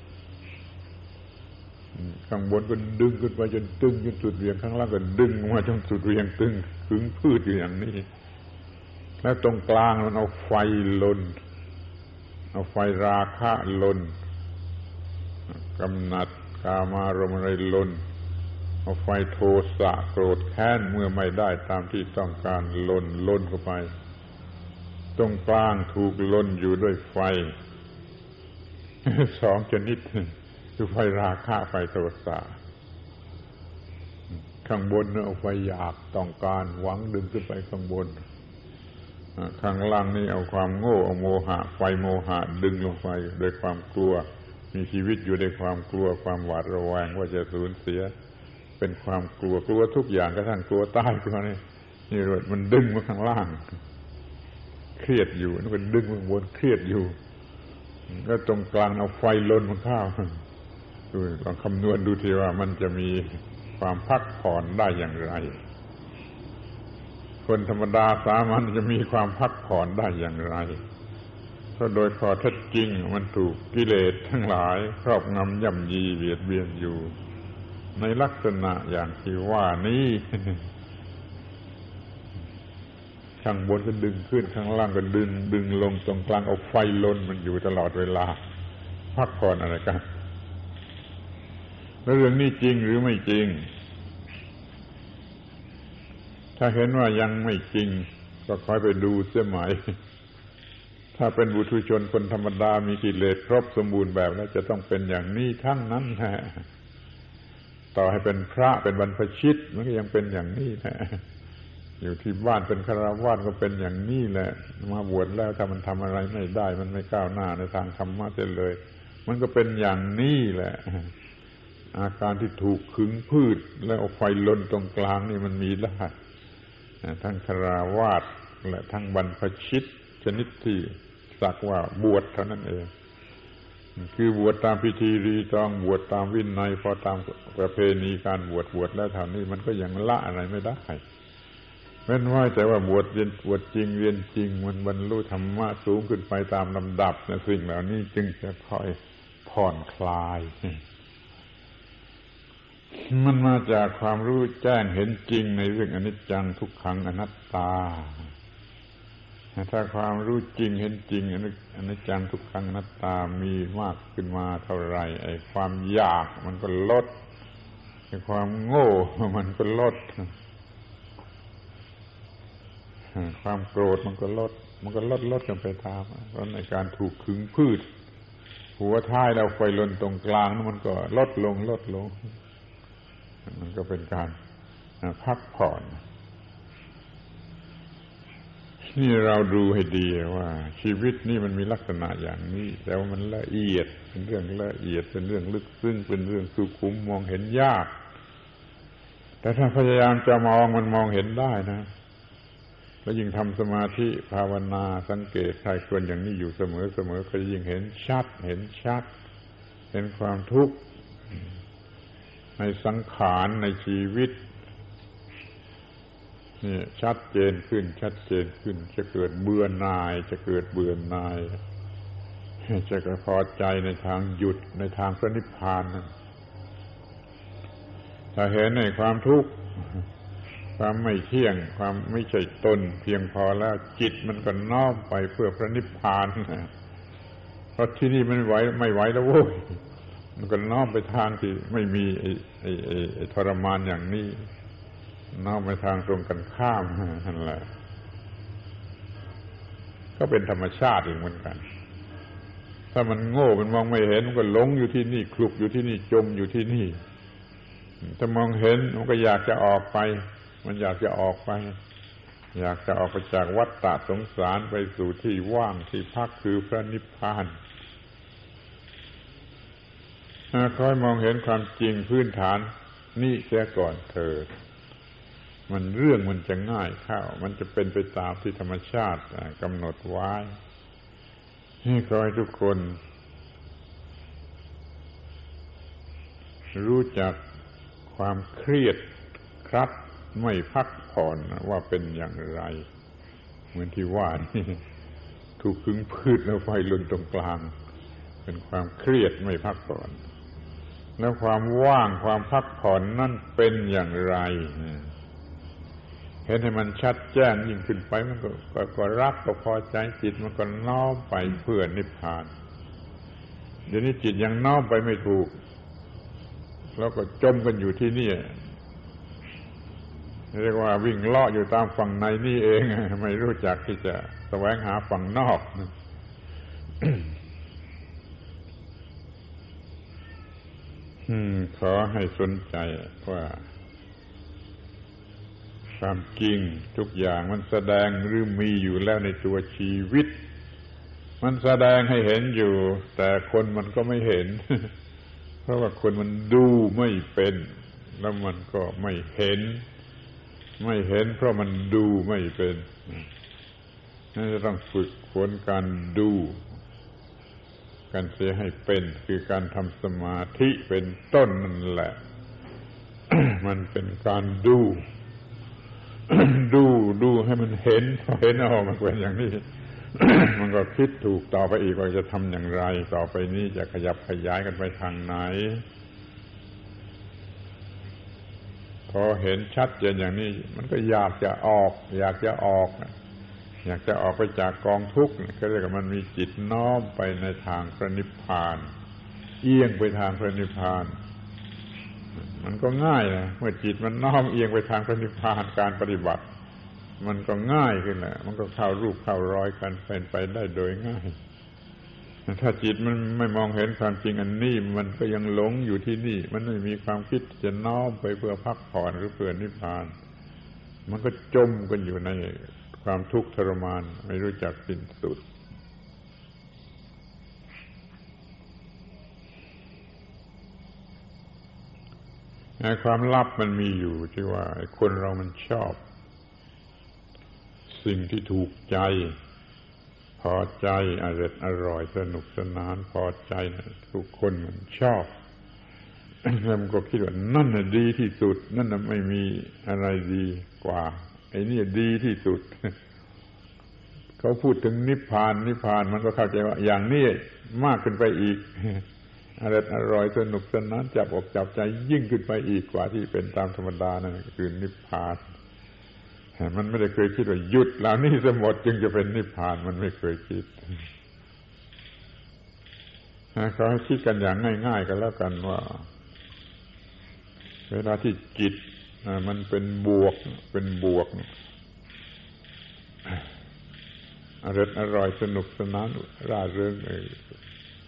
ข้างบนก็ดึงขึ้นไปจนตึงจนสุดเวียงข้างล่างก็ดึงลงมาจนสุดเวียงตึงขึงพืชอยู่อย่างนี้ แล้วตรงกลางมันเอาไฟลน เอาไฟราคะลนกำหนัดกามารมอะไรลน เอาไฟโทสะโกรธแค้นเมื่อไม่ได้ตามที่ต้องการลนลนเข้าไป ตรงกลางถูกลนอยู่ด้วยไฟสองชนิดคือไฟราคะไฟโทสะข้างบนเอาไฟอยากต้องการหวังดึงขึ้นไปข้างบน ข้างล่างนี่เอาความโง่เอาโมหะ ไฟโมหะดึงลงไปโดยความกลัว มีชีวิตอยู่ในความกลัวความหวาดระแวงว่าจะสูญเสีย เป็นความกลัวกลัวทุกอย่างกระทั่งกลัวตายกลัวนี่นี่รถมันดึงมาข้างล่าง เครียดอยู่นั่นก็ดึงมาบนเครียดอยู่ แล้วตรงกลางเอาไฟลนมันข้าวดูลองคำนวณดูทีว่ามันจะมีความพักผ่อนได้อย่างไร คนธรรมดาสามัญจะมีความพักผ่อนได้อย่างไรเพราะโดยข้อเท็จจริงมันถูกกิเลสทั้งหลาย ครอบงำย่ำยีเบียดเบียนอยู่ ในลักษณะอย่างที่ว่านี้ข้างบนก็ดึงขึ้นข้างล่างก็ดึง ดึงลงตรงกลางเอาไฟลนมันอยู่ตลอดเวลา พักผ่อนอะไรกันแล้วเรื่องนี้จริงหรือไม่จริง ถ้าเห็นว่ายังไม่จริง ก็คอยไปดูเสียหมายถ้าเป็นบุตุชนคนธรรมดามีกิเลสครบสมบูรณ์แบบแล้วจะต้องเป็นอย่างนี้ทั้งนั้นแหละ ต่อให้เป็นพระเป็นบรรพชิตมันก็ยังเป็นอย่างนี้แหละอยู่ที่บ้านเป็นคารวาสก็เป็นอย่างนี้แหละ มาบวชแล้วถ้ามันทำอะไรไม่ได้ มันไม่ก้าวหน้าในทางธรรมะเลย มันก็เป็นอย่างนี้แหละ อาการที่ถูกขึงพืช แล้วเอาไฟลนตรงกลางนี่มันมีได้ทั้งคาราวาสและทั้งบรรพชิต ชนิดที่สักว่าบวชเท่านั้นเอง คือบวชตามพิธีรีตองบวชตามวินัยพอตามประเพณีการบวชบวชแล้วเท่านี้มันก็ยังละอะไรไม่ได้แม้นว่าแต่ว่าบวชเรียนบวชจริงเรียนจริง มันบรรลุธรรมะสูงขึ้นไปตามลำดับนะสิ่งเหล่านี้จึงจะค่อยผ่อนคลาย มันมาจากความรู้แจ้งเห็นจริงในเรื่องอนิจจังทุกขังอนัตตา ถ้าความรู้จริงเห็นจริงอนิจจังทุกขังนัตตามีมากขึ้นมาเท่าไรไอ้ความอยากมันก็ลดไอ้ความโง่มันก็ลดความโกรธมันก็ลด มันก็ลดลดกันไปตามเพราะในการถูกขึงพืช หัวท้ายเราไฟลนตรงกลางนั้นมันก็ลดลงลดลง มันก็เป็นการพักผ่อน นี่เราดูให้ดีว่า ชีวิตนี่มันมีลักษณะอย่างนี้ แต่ว่ามันละเอียดเป็นเรื่องละเอียดเป็นเรื่องลึกซึ้งเป็นเรื่องสุขุมมองเห็นยาก แต่ถ้าพยายามจะมองมันมองเห็นได้นะ แล้วยิ่งทำสมาธิภาวนาสังเกตใครควรอย่างนี้อยู่เสมอเสมอก็ยิ่งเห็นชัด เห็นชัด เห็นความทุกข์ในสังขารในชีวิต นี่ชัดเจนขึ้น ชัดเจนขึ้น จะเกิดเบื่อหน่าย จะเกิดเบื่อหน่าย จะกระพอใจในทางหยุดในทางพระนิพพานถ้าเห็นในความทุกข์ความไม่เที่ยง ความไม่ใช่ตน เพียงพอแล้วจิตมันก็น้อมไปเพื่อพระนิพพานเพราะที่นี่มันไหวไม่ไหวแล้วโว้ยมันก็น้อมไปทางที่ไม่มีไอ้ไอ้ไอ้ทรมานอย่างนี้ น้อมไปทางตรงกันข้ามนั่นแหละก็เป็นธรรมชาติอีกเหมือนกัน ถ้ามันโง่มันมองไม่เห็นมันก็หลงอยู่ที่นี่คลุกอยู่ที่นี่จมอยู่ที่นี่ ถ้ามองเห็นมันก็อยากจะออกไป มันอยากจะออกไป อยากจะออกไปจากวัฏฏะสงสารไปสู่ที่ว่างที่พักคือพระนิพพานคอยมองเห็นความจริงพื้นฐานนี่เสียก่อนเถิด มันเรื่องมันจะง่ายเข้า มันจะเป็นไปตามที่ธรรมชาติกำหนดไว้ให้คอยทุกคน รู้จักความเครียดครับไม่พักผ่อนว่าเป็นอย่างไร เหมือนที่ว่านี่ถูกขึงพืชแล้วไฟลุนตรงกลาง เป็นความเครียดไม่พักผ่อนแล้วความว่างความพักผ่อนนั่นเป็นอย่างไร เห็นให้มันชัดแจ้งยิ่งขึ้นไปมันก็กก็รักก็พอใจจิตมันก็น้อมไปเพื่อนิพพาน เดี๋ยวนี้จิตยังน้อมไปไม่ถูก แล้วก็จมกันอยู่ที่นี่เรียกว่าวิ่งเลาะอยู่ตามฝั่งในนี่เอง ไม่รู้จักที่จะแสวงหาฝั่งนอกขอให้สนใจว่า ความจริงทุกอย่างมันแสดงหรือมีอยู่แล้วในตัวชีวิต มันแสดงให้เห็นอยู่ แต่คนมันก็ไม่เห็น เพราะว่าคนมันดูไม่เป็น แล้วมันก็ไม่เห็น ไม่เห็น เพราะมันดูไม่เป็นนั่นจะต้องฝึกฝนการดูกันเสียให้เป็น คือการทำสมาธิเป็นต้นนั่นแหละ มันเป็นการดู ดูดูให้มันเห็นเห็นออกมาเป็นอย่างนี้ มันก็คิดถูกต่อไปอีกว่าจะทำอย่างไร ต่อไปนี้จะขยับขยายกันไปทางไหน พอเห็นชัดเจนอย่างนี้ มันก็อยากจะออก อยากจะออก อยากจะออกไปจากกองทุกข์ก็เรียกว่ามันมีจิตน้อมไปในทางพระนิพพาน เอียงไปทางพระนิพพาน มันก็ง่ายนะเมื่อจิตมันน้อมเอียงไปทางพระนิพพานการปฏิบัติ มันก็ง่ายขึ้นแหละมันก็เข้ารูปเข้ารอยกันเป็นไปได้โดยง่าย ถ้าจิตมันไม่มองเห็นความจริงอันนี้ มันก็ยังหลงอยู่ที่นี่ มันไม่มีความคิดจะน้อมไปเพื่อพักผ่อนหรือเพื่อนิพพาน มันก็จมกันอยู่ในความทุกข์ทรมานไม่รู้จักสิ้นสุด ความลับมันมีอยู่ที่ว่าคนเรามันชอบ สิ่งที่ถูกใจ พอใจอร่อยอร่อยสนุกสนาน พอใจนะทุกคนมันชอบแล้วมันก็คิดว่านั่นน่ะดีที่สุด นั่นน่ะไม่มีอะไรดีกว่า ไอ้นี่ดีที่สุด เขาพูดถึงนิพพานนิพพานมันก็เข้าใจว่า อย่างนี้มากขึ้นไปอีก อร่อยอร่อยสนุกสนานจับอกจับใจยิ่งขึ้นไปอีกกว่าที่เป็นตามธรรมดานั่นคือนิพพานมันไม่ได้เคยคิดว่าหยุดเหล่านี้สมดจึงจะเป็นนิพพานมันไม่เคยคิดเขาให้คิดกันอย่างง่าย ๆ กันแล้วกันว่า เวลาที่จิตมันเป็นบวก เป็นบวกอร่อยอร่อยสนุกสนานร่าเริง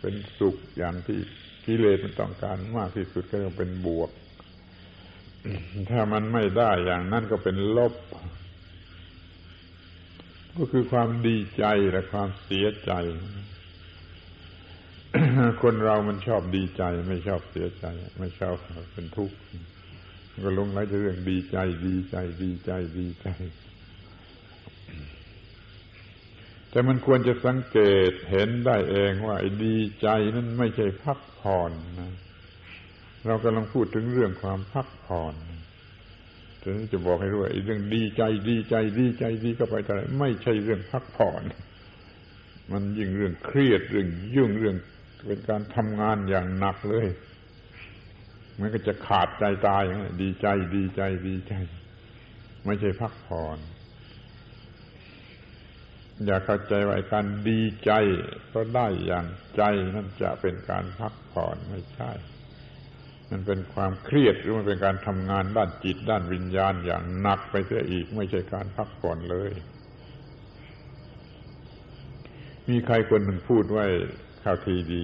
เป็นสุขอย่างที่กิเลสมันต้องการมากที่สุดก็ต้องเป็นบวก ถ้ามันไม่ได้อย่างนั้นก็เป็นลบ ก็คือความดีใจและความเสียใจ คนเรามันชอบดีใจ ไม่ชอบเสียใจ ไม่ชอบเป็นทุกข์ก็ลงไหลเรื่องดีใจ ดีใจ ดีใจดีใจ แต่มันควรจะสังเกตเห็นได้เองว่าไอ้ดีใจนั้นไม่ใช่พักผ่อนนะเรากำลังพูดถึงเรื่องความพักผ่อนแต่นี้จะบอกให้รู้ว่าไอ้เรื่องดีใจดีใจดีใจดีก็ไปเท่าไรไม่ใช่เรื่องพักผ่อน มันยิ่งเรื่องเครียดเรื่องยุ่งเรื่องเป็นการทำงานอย่างหนักเลยมันก็จะขาดใจตายอย่างนี้ดีใจดีใจดีใจ ไม่ใช่พักผ่อน อย่าเข้าใจว่าการดีใจก็ได้อย่างใจนั่นจะเป็นการพักผ่อนไม่ใช่ มันเป็นความเครียดหรือมันเป็นการทำงานด้านจิตด้านวิญญาณอย่างหนักไปเสียอีก ไม่ใช่การพักผ่อนเลย มีใครคนหนึ่งพูดไว้ข่าวทีดี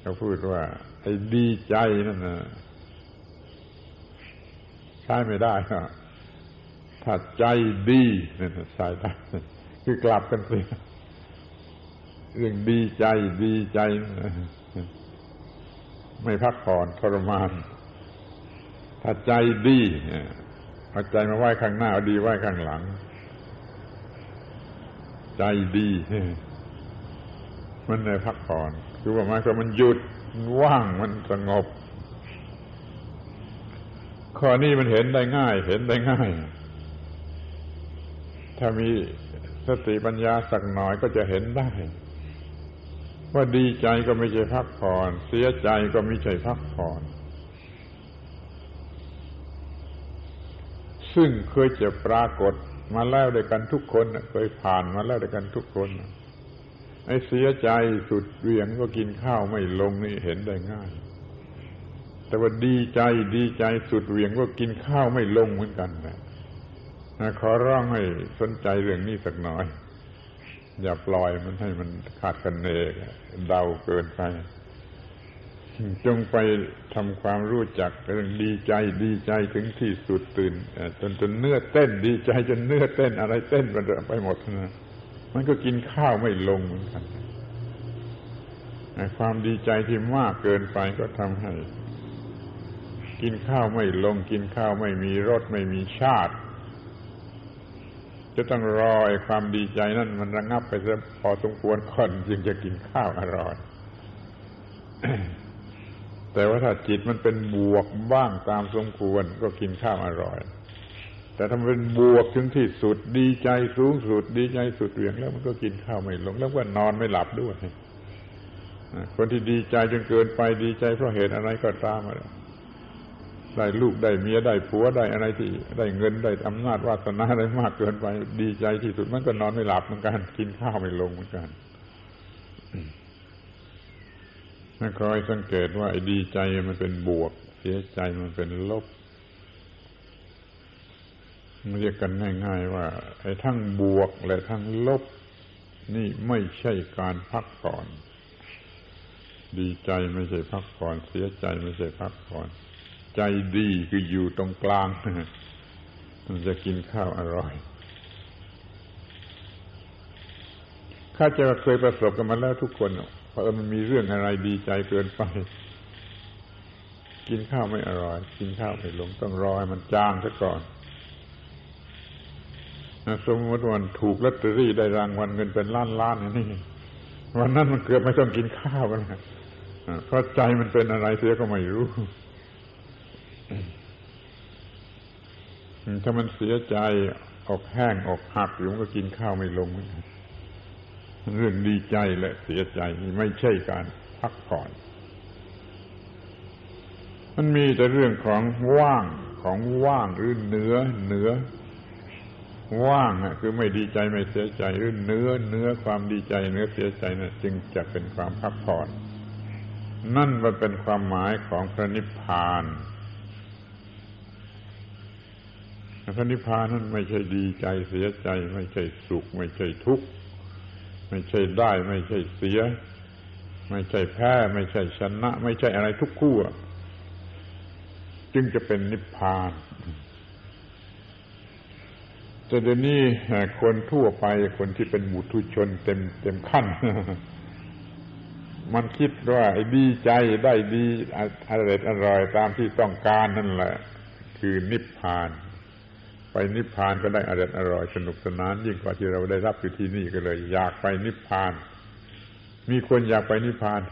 เขาพูดว่า ไอ้ดีใจนั่นนะใช้ไม่ได้ถ้าใจดีนั่นใช้ได้ คือกลับกันสิเรื่องดีใจดีใจ ไม่พักผ่อนทรมาน ถ้าใจดีเอาใจมาไหว้ข้างหน้าเอาดีไหว้ข้างหลัง ใจดี มันในพักผ่อนคือว่ามันก็มันหยุดว่างมันสงบ ข้อนี้มันเห็นได้ง่าย เห็นได้ง่าย ถ้ามี สติปัญญาสักหน่อยก็จะเห็นได้ ว่าดีใจก็ไม่ใช่พักผ่อน เสียใจก็ไม่ใช่พักผ่อนซึ่งเคยจะปรากฏมาแล้วด้วยกันทุกคนเคยผ่านมาแล้วด้วยกันทุกคนไอ้เสียใจสุดเวียงก็กินข้าวไม่ลงนี่เห็นได้ง่าย แต่ว่าดีใจดีใจสุดเวียงก็กินข้าวไม่ลงเหมือนกันนะ ขอร้องให้สนใจเรื่องนี้สักหน่อย อย่าปล่อยมันให้มันขาดกันเนกเดาเกินไป จงไปทำความรู้จักเรื่องดีใจดีใจถึงที่สุดตื่นจนจนเนื้อเต้นดีใจจนเนื้อเต้นอะไรเต้นไปหมดนะมันก็กินข้าวไม่ลงเหมือนกันความดีใจที่มากเกินไปก็ทำให้ กินข้าวไม่ลง กินข้าวไม่มีรสไม่มีชาติ จะต้องรอไอ้ความดีใจนั่นมันระงับไปซะพอสมควรก่อนจึงจะกินข้าวอร่อย แต่ว่าถ้าจิตมันเป็นบวกบ้างตามสมควรก็กินข้าวอร่อย แต่ถ้าเป็นบวกถึงที่สุดดีใจสูงสุด ดีใจสุดเวียงแล้วมันก็กินข้าวไม่ลง แล้วก็นอนไม่หลับด้วยคนที่ดีใจจนเกินไปดีใจเพราะเหตุอะไรก็ตามอะไร ได้ลูกได้เมียได้ผัวได้อะไรที่ ได้เงินได้อำนาจวาสนาอะไรมากเกินไป ดีใจที่สุดมันก็นอนไม่หลับเหมือนกันกินข้าวไม่ลงเหมือนกันคอยสังเกตว่าไอ้ดีใจมันเป็นบวก เสียใจมันเป็นลบเรียกกันง่าย ๆ ว่า ไอ้ทั้งบวกและทั้งลบ นี่ไม่ใช่การพักผ่อน ดีใจไม่ใช่พักผ่อน เสียใจไม่ใช่พักผ่อน ใจดีคืออยู่ตรงกลางมันจะกินข้าวอร่อยข้าจะเคยประสบกันมาแล้วทุกคนเพราะมันมีเรื่องอะไรดีใจเกินไป กินข้าวไม่อร่อย กินข้าวไม่ลงต้องรอให้มันจางซะก่อนสมมติวันถูกลอตเตอรี่ได้รางวัลเงินเป็นล้านล้านนี่วันนั้นมันเกือบไม่ต้องกินข้าวกันเพราะใจมันเป็นอะไรเสียก็ไม่รู้ ถ้ามันเสียใจออกแห้งออกหักอยู่มันก็กินข้าวไม่ลง เรื่องดีใจและเสียใจไม่ใช่การพักผ่อน มันมีแต่เรื่องของว่างของว่างหรือเหนือเหนือ ว่างคือไม่ดีใจไม่เสียใจหรือเนื้อเนื้อความดีใจเนื้อเสียใจนะจึงจะเป็นความพักผ่อน นั่นมันเป็นความหมายของพระนิพพาน พระนิพพานนั้นไม่ใช่ดีใจเสียใจ ไม่ใช่สุข ไม่ใช่ทุกข์ไม่ใช่ได้ ไม่ใช่เสีย ไม่ใช่แพ้ ไม่ใช่ชนะ ไม่ใช่อะไรทุกคู่จึงจะเป็นนิพพานแต่เดี๋ยวนี้คนทั่วไปคนที่เป็นบุตุชนเต็มเต็มขั้น มันคิดว่าดีใจได้ดีอร่อยอร่อยตามที่ต้องการนั่นแหละ คือนิพพาน ไปนิพพานก็ได้อร่อยอร่อยสนุกสนาน ยิ่งกว่าที่เราได้รับอยู่ที่นี่ก็เลย อยากไปนิพพาน มีคนอยากไปนิพพาน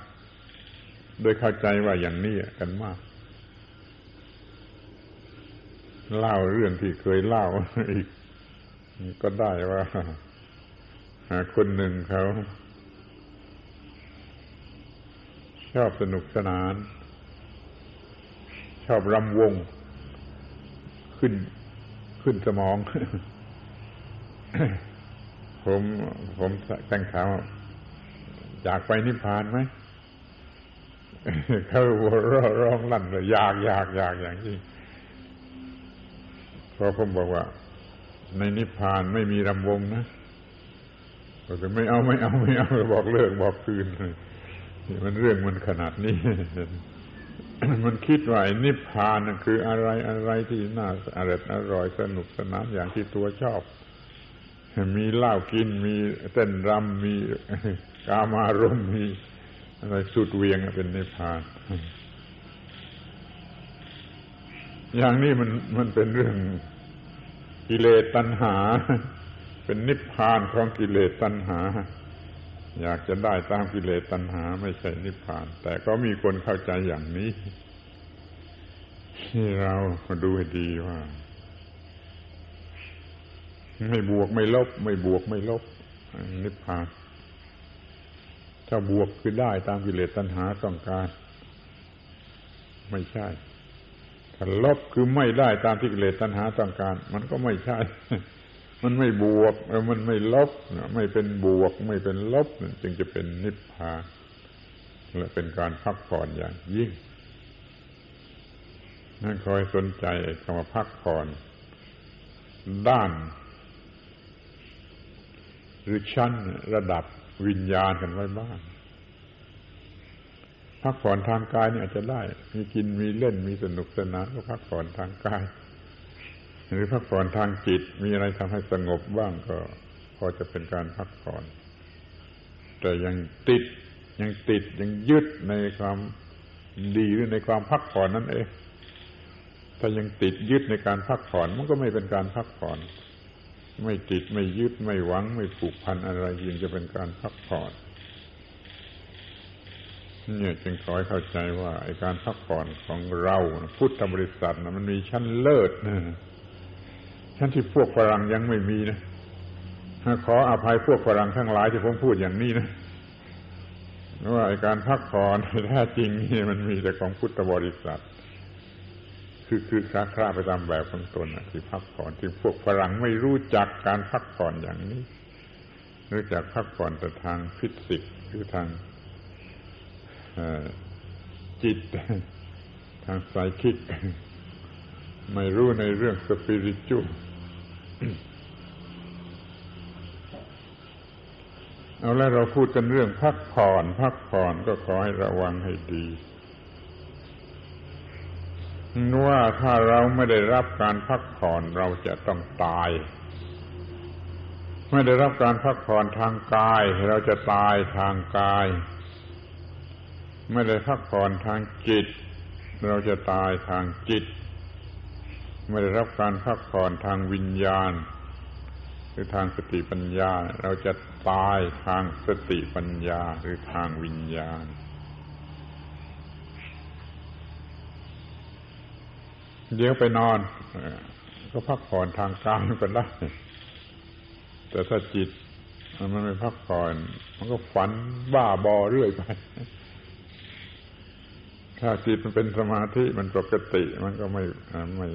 โดยเข้าใจว่าอย่างนี้กันมาก เล่าเรื่องที่เคยเล่าอีกก็ได้ว่าคนหนึ่งเขา ชอบสนุกสนาน ชอบรำวง ขึ้น ขึ้นสมอง ผมผมแต่งถามอยากไปนิพพานไหมเขาร้องร้องลั่นเลยอยากอยากอยากอย่างนี้พอผมบอกว่า ในนิพพานไม่มีรำวงนะบอกไม่เอาไม่เอาไม่เอาบอกเลิกบอกคืนมันเรื่องมันขนาดนี้ มันคิดว่านิพพานคืออะไรอะไรที่น่าอร่อยอร่อยสนุกสนานอย่างที่ตัวชอบ มีเหล้ากินมีเต้นรำมีกามารมมีอะไรสุดเวียงเป็นนิพพาน อย่างนี้มันมันเป็นเรื่องกิเลสตัณหา เป็นนิพพานของกิเลสตัณหา อยากจะได้ตามกิเลสตัณหาไม่ใช่นิพพาน แต่ก็มีคนเข้าใจอย่างนี้ ที่เราดูให้ดีว่า ไม่บวกไม่ลบ ไม่บวกไม่ลบ นิพพาน ถ้าบวกคือได้ตามกิเลสตัณหาต้องการ ไม่ใช่ถ้าลบคือไม่ได้ตามที่กิเลสตัณหาต้องการ มันก็ไม่ใช่ มันไม่บวกแล้วมันไม่ลบไม่เป็นบวก ไม่เป็นลบจึงจะเป็นนิพพานและเป็นการพักผ่อนอย่างยิ่งนั่นคอยสนใจคำว่าพักผ่อน ด้าน หรือชั้นระดับวิญญาณกันไว้บ้างพักผ่อนทางกายเนี่ยอาจจะได้ มีกินมีเล่นมีสนุกสนานก็พักผ่อนทางกาย หรือพักผ่อนทางจิต มีอะไรทำให้สงบบ้างก็พอจะเป็นการพักผ่อน แต่ยังติดยังติดยังยึดในความดีหรือในความพักผ่อนนั่นเองถ้ายังติดยึดในการพักผ่อน มันก็ไม่เป็นการพักผ่อน ไม่ติดไม่ยึดไม่หวัง ไม่ผูกพันอะไรยิ่งจะเป็นการพักผ่อนเนี่ยจึงขอให้เข้าใจว่าไอการพักผ่อนของเรา พุทธบริษัทนะมันมีชั้นเลิศนะ ชั้นที่พวกฝรั่งยังไม่มีนะขออภัยพวกฝรั่งทั้งหลายที่ผมพูดอย่างนี้นะว่าการพักผ่อนแท้จริงนี่มันมีแต่ของพุทธบริษัท คือคือคลาคลาไปตามแบบของตนนะที่พักผ่อนที่พวกฝรั่งไม่รู้จักการพักผ่อนอย่างนี้รู้จักพักผ่อนแต่ทางฟิสิกส์คือทางจิต ทางไซคิก ไม่รู้ในเรื่องสปิริตุ เอาแล้วเราพูดกันเรื่องพักผ่อน พักผ่อนก็ขอให้ระวังให้ดีว่าถ้าเราไม่ได้รับการพักผ่อนเราจะต้องตาย ไม่ได้รับการพักผ่อนทางกาย เราจะตายทางกาย ไม่ได้พักผ่อนทางจิต เราจะตายทางจิต ไม่ได้รับการพักผ่อนทางวิญญาณ หรือทางสติปัญญา เราจะตายทางสติปัญญาหรือทางวิญญาณ เดี๋ยวไปนอนก็พักผ่อนทางกายก็ได้แต่ถ้าจิตมันไม่พักผ่อน มันก็ฝันบ้าบอเรื่อยไป ถ้าจิตมันเป็นสมาธิมันปกติ มันก็ไม่ไม่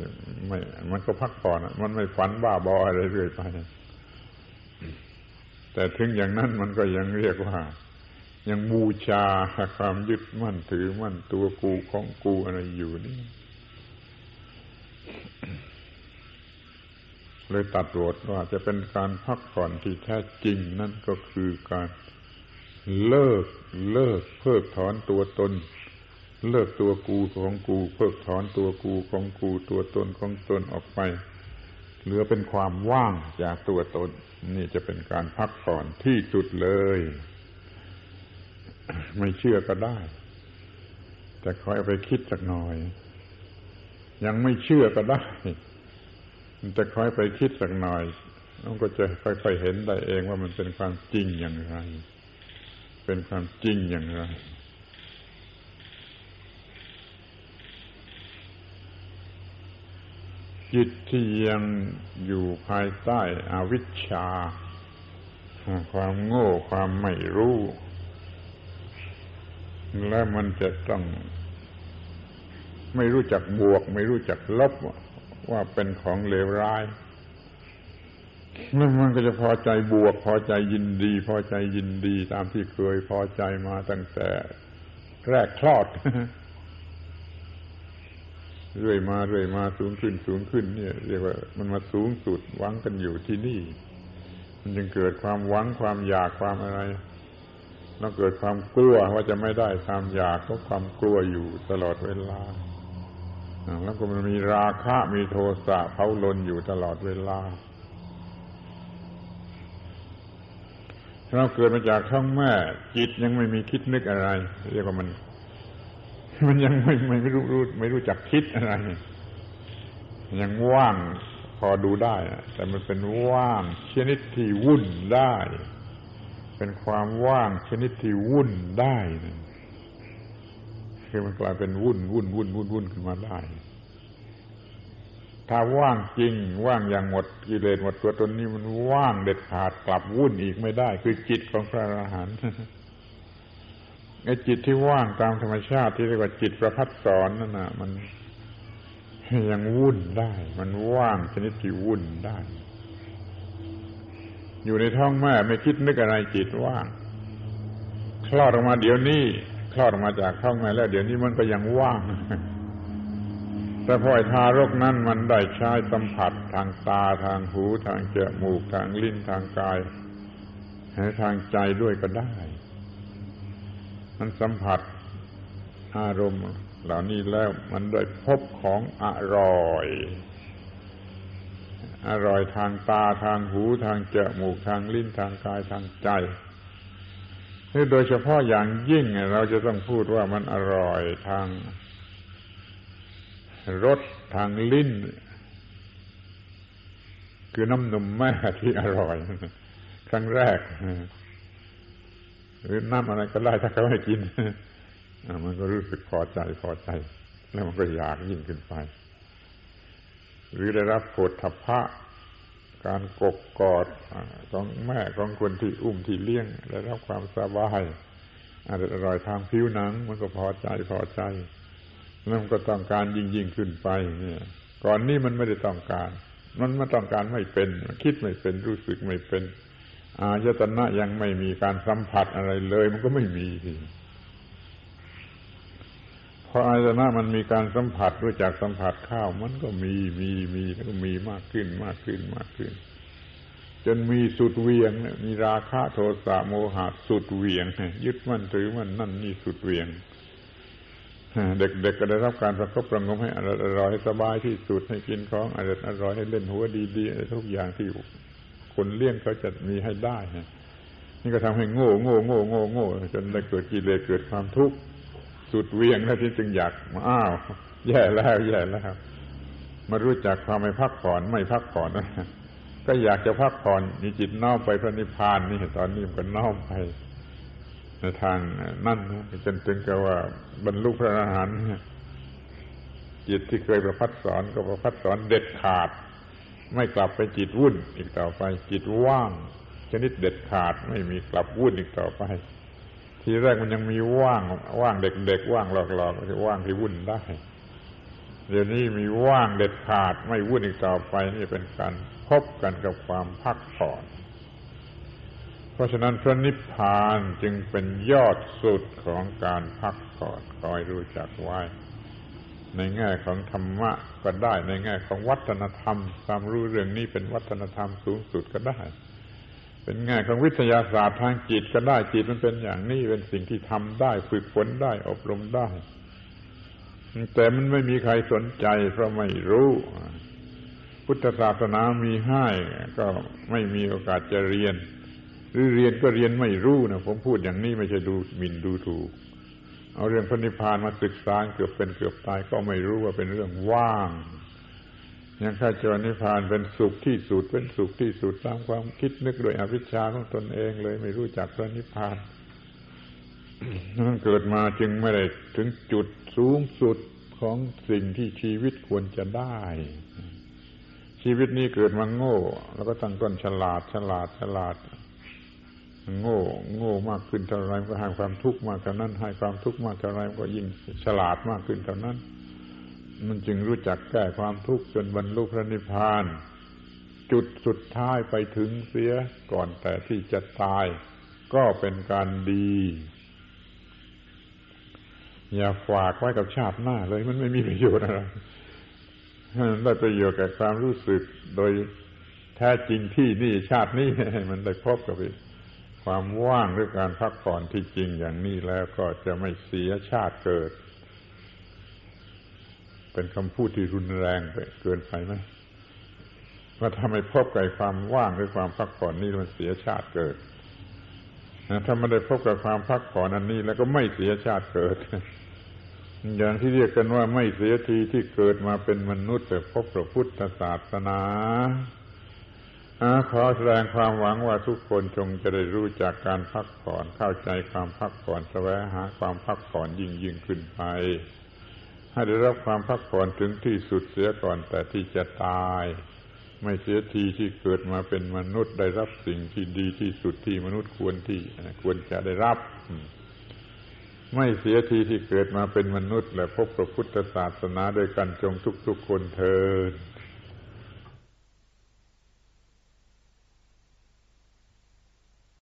ไม่ มันก็พักผ่อนมันไม่ฝันบ้าบออะไรเรื่อยไป แต่ถึงอย่างนั้นมันก็ยังเรียกว่า ยังบูชาความยึดมั่นถือมั่นตัวกูของกูอะไรอยู่นี่เลยตัดบทว่าจะเป็นการพักผ่อนที่แท้จริงนั่นก็คือการเลิกเลิกเพิกถอนตัวตน เลิกตัวกูของกูเพิกถอนตัวกูของกูตัวตนของตนออกไป เหลือเป็นความว่างจากตัวตน นี่จะเป็นการพักผ่อนที่สุดเลย ไม่เชื่อก็ได้ แต่คอยไปคิดสักหน่อย ยังไม่เชื่อก็ได้มันจะค่อยไปคิดสักหน่อยมันก็จะค่อยๆเห็นได้เองว่ามันเป็นความจริงอย่างไร เป็นความจริงอย่างไร จิตที่ยังอยู่ภายใต้อวิชชา ความโง่ความไม่รู้ และมันจะต้อง ไม่รู้จักบวก ไม่รู้จักลบว่าเป็นของเลวร้ายนั่นมันก็จะพอใจบวก พอใจยินดี พอใจยินดี ตามที่เคยพอใจมาตั้งแต่แรกคลอด เรื่อยมาเรื่อยมาสูงขึ้นสูงขึ้น เนี่ย เรียกว่ามันมาสูงสุดหวังกันอยู่ที่นี่ มันจึงเกิดความหวังความอยากความอะไรต้องเกิดความกลัวว่าจะไม่ได้ความอยากก็ความกลัวอยู่ตลอดเวลาแล้วก็มันมีราคะมีโทสะเผาลนอยู่ตลอดเวลาเราเกิดมาจากท้องแม่จิตยังไม่มีคิดนึกอะไร เรียกว่ามัน มันยังไม่ไม่รู้รู้ไม่รู้จักคิดอะไร ยังว่างพอดูได้ แต่มันเป็นว่างชนิดที่วุ่นได้ เป็นความว่างชนิดที่วุ่นได้คือมันกลายเป็นวุ่นวุ่นวุ่นวุ่นวุ่นขึ้นมาได้ ถ้าว่างจริง ว่างอย่างหมดกิเลสหมดตัวตนนี้มันว่างเด็ดขาดกลับวุ่นอีกไม่ได้ คือจิตของพระอรหันต์ ไอ้จิตที่ว่างตามธรรมชาติที่เรียกว่าจิตประพัดสอนนั่นน่ะมันยังวุ่นได้ มันว่างชนิดที่วุ่นได้ อยู่ในท้องแม่ไม่คิดนึกอะไรจิตว่าง คลอดออกมาเดี๋ยวนี้ คลอดออกมาจากท้องแม่แล้ว เดี๋ยวนี้มันก็ยังว่าง แต่พอไอทารกนั้นมันได้ใช้สัมผัสทางตาทางหู ทางจมูกทางลิ้นทางกายทางใจด้วยก็ได้ มันสัมผัสอารมณ์เหล่านี้แล้วมันได้พบของอร่อย อร่อยทางตาทางหูทางจมูกทางลิ้นทางกายทางใจนี่โดยเฉพาะอย่างยิ่งเราจะต้องพูดว่ามันอร่อยทางรสทางลิ้น คือน้ำนมแม่ที่อร่อย ครั้งแรก หรือน้ำอะไรก็ได้ถ้าเขาให้กินมันก็รู้สึกพอใจพอใจ แล้วมันก็อยากยิ่งขึ้นไป หรือได้รับโผฏฐัพพะการกกกอดของแม่ของคนที่อุ้มที่เลี้ยงได้รับความสบายอร่อยทางผิวหนัง มันก็พอใจพอใจนั่นก็ต้องการยิ่งยิ่งขึ้นไปเนี่ยก่อนนี้มันไม่ได้ต้องการ มันไม่ต้องการไม่เป็น คิดไม่เป็นรู้สึกไม่เป็น อายตนะยังไม่มีการสัมผัสอะไรเลย มันก็ไม่มีพออายตนะมันมีการสัมผัสรู้จักสัมผัสข้าวมันก็มีมีมีแล้วก็มีมากขึ้นมากขึ้นมากขึ้น จนมีสุดเวียงมีราคะโทสะโมหะสุดเวียงยึดมั่นถือมันนั่นนี่สุดเวียงเด็กๆกก็ได้รับการประคบประงมให้อร่อยสบายที่สุดให้กินของอร่อยอร่อยให้เล่นหัวดีๆทุกอย่างที่ คนเลี้ยงเขาจะมีให้ได้นี่ก็ทำให้โง่โง่โง่โง่โง่จนได้เกิดกิเลสเกิดความทุกข์สุดเวียงแล้วที่จึงอยากมาอ้าว แย่แล้ว แย่แล้วมารู้จักความไม่พักผ่อนไม่พักผ่อนก็อยากจะพักผ่อนมีจิตน้อมไปพระนิพพานนี่ตอนนี้มันก็น้อมไปในทางนั่นจนถึงกับว่าบรรลุพระอรหันต์จิตที่เคยประพัดสอนก็ประพัดสอนเด็ดขาด ไม่กลับไปจิตวุ่นอีกต่อไป จิตว่าง ชนิดเด็ดขาดไม่มีกลับวุ่นอีกต่อไป ทีแรกมันยังมีว่างว่างเด็กๆว่างหลอกๆว่างที่วุ่นได้เดี๋ยวนี้มีว่างเด็ดขาดไม่วุ่นอีกต่อไปนี่เป็นการพบกันกับความพักผ่อน เพราะฉะนั้นพระนิพพานจึงเป็นยอดสุดของการพักผ่อนคอยรู้จักไว้ ในแง่ของธรรมะก็ได้ ในแง่ของวัฒนธรรม ความรู้เรื่องนี้เป็นวัฒนธรรมสูงสุดก็ได้ เป็นแง่ของวิทยาศาสตร์ทางจิตก็ได้จิตมันเป็นอย่างนี้เป็นสิ่งที่ทำได้ฝึกฝนได้อบรมได้ แต่มันไม่มีใครสนใจ เพราะไม่รู้ พุทธศาสนามีให้ก็ไม่มีโอกาสจะเรียน หรือเรียนก็เรียนไม่รู้นะผมพูดอย่างนี้ไม่ใช่ดูหมิ่นดูถูก เอาเรื่องพระนิพพานมาศึกษาเกือบเป็นเกือบตายก็ไม่รู้ว่าเป็นเรื่องว่าง ยังข้าจรนิพพานเป็นสุขที่สุดเป็นสุขที่สุดตามความคิดนึกโดยอวิชชาของตนเองเลยไม่รู้จักพระนิพพานนั่นเกิดมาจึงไม่ได้ถึงจุดสูงสุดของสิ่งที่ชีวิตควรจะได้ ชีวิตนี้เกิดมาโง่ แล้วก็ตั้งต้นฉลาดฉลาดฉลาด โง่โง่มากขึ้นเท่าไรก็ให้ความทุกข์มากเท่านั้น ให้ความทุกข์มากเท่าไรก็ยิ่งฉลาดมากขึ้นเท่านั้น มันจึงรู้จักแก้ความทุกข์จนบรรลุพระนิพพาน จุดสุดท้ายไปถึงเสียก่อนแต่ที่จะตาย ก็เป็นการดี อย่าฝากไว้กับชาติหน้าเลยมันไม่มีประโยชน์อะไรได้ประโยชน์แก่ความรู้สึกโดยแท้จริงที่นี่ชาตินี้มันได้พบกับ ความว่างหรือการพักผ่อนที่จริงอย่างนี้แล้วก็จะไม่เสียชาติเกิด เป็นคำพูดที่รุนแรงไปเกินไปไหมว่าถ้าไม่พบกับความว่างหรือความพักผ่อนนี่มันเสียชาติเกิดถ้าไม่ได้พบกับความพักผ่อนอันนี้ แล้วก็ไม่เสียชาติเกิด อย่างที่เรียกกันว่าไม่เสียทีที่เกิดมาเป็นมนุษย์แต่พบพระพุทธศาสนา ขอแสดงความหวังว่าทุกคนจงจะได้รู้จากการพักผ่อนเข้าใจความพักผ่อนแสวงหาความพักผ่อนยิ่งยิ่งขึ้นไป ให้ได้รับความพักผ่อนถึงที่สุดเสียก่อนแต่ที่จะตาย ไม่เสียทีที่เกิดมาเป็นมนุษย์ได้รับสิ่งที่ดีที่สุดที่มนุษย์ควรที่ควรจะได้รับ ไม่เสียทีที่เกิดมาเป็นมนุษย์ และพบพระพุทธศาสนาโดยกันจงทุกๆคนเทิน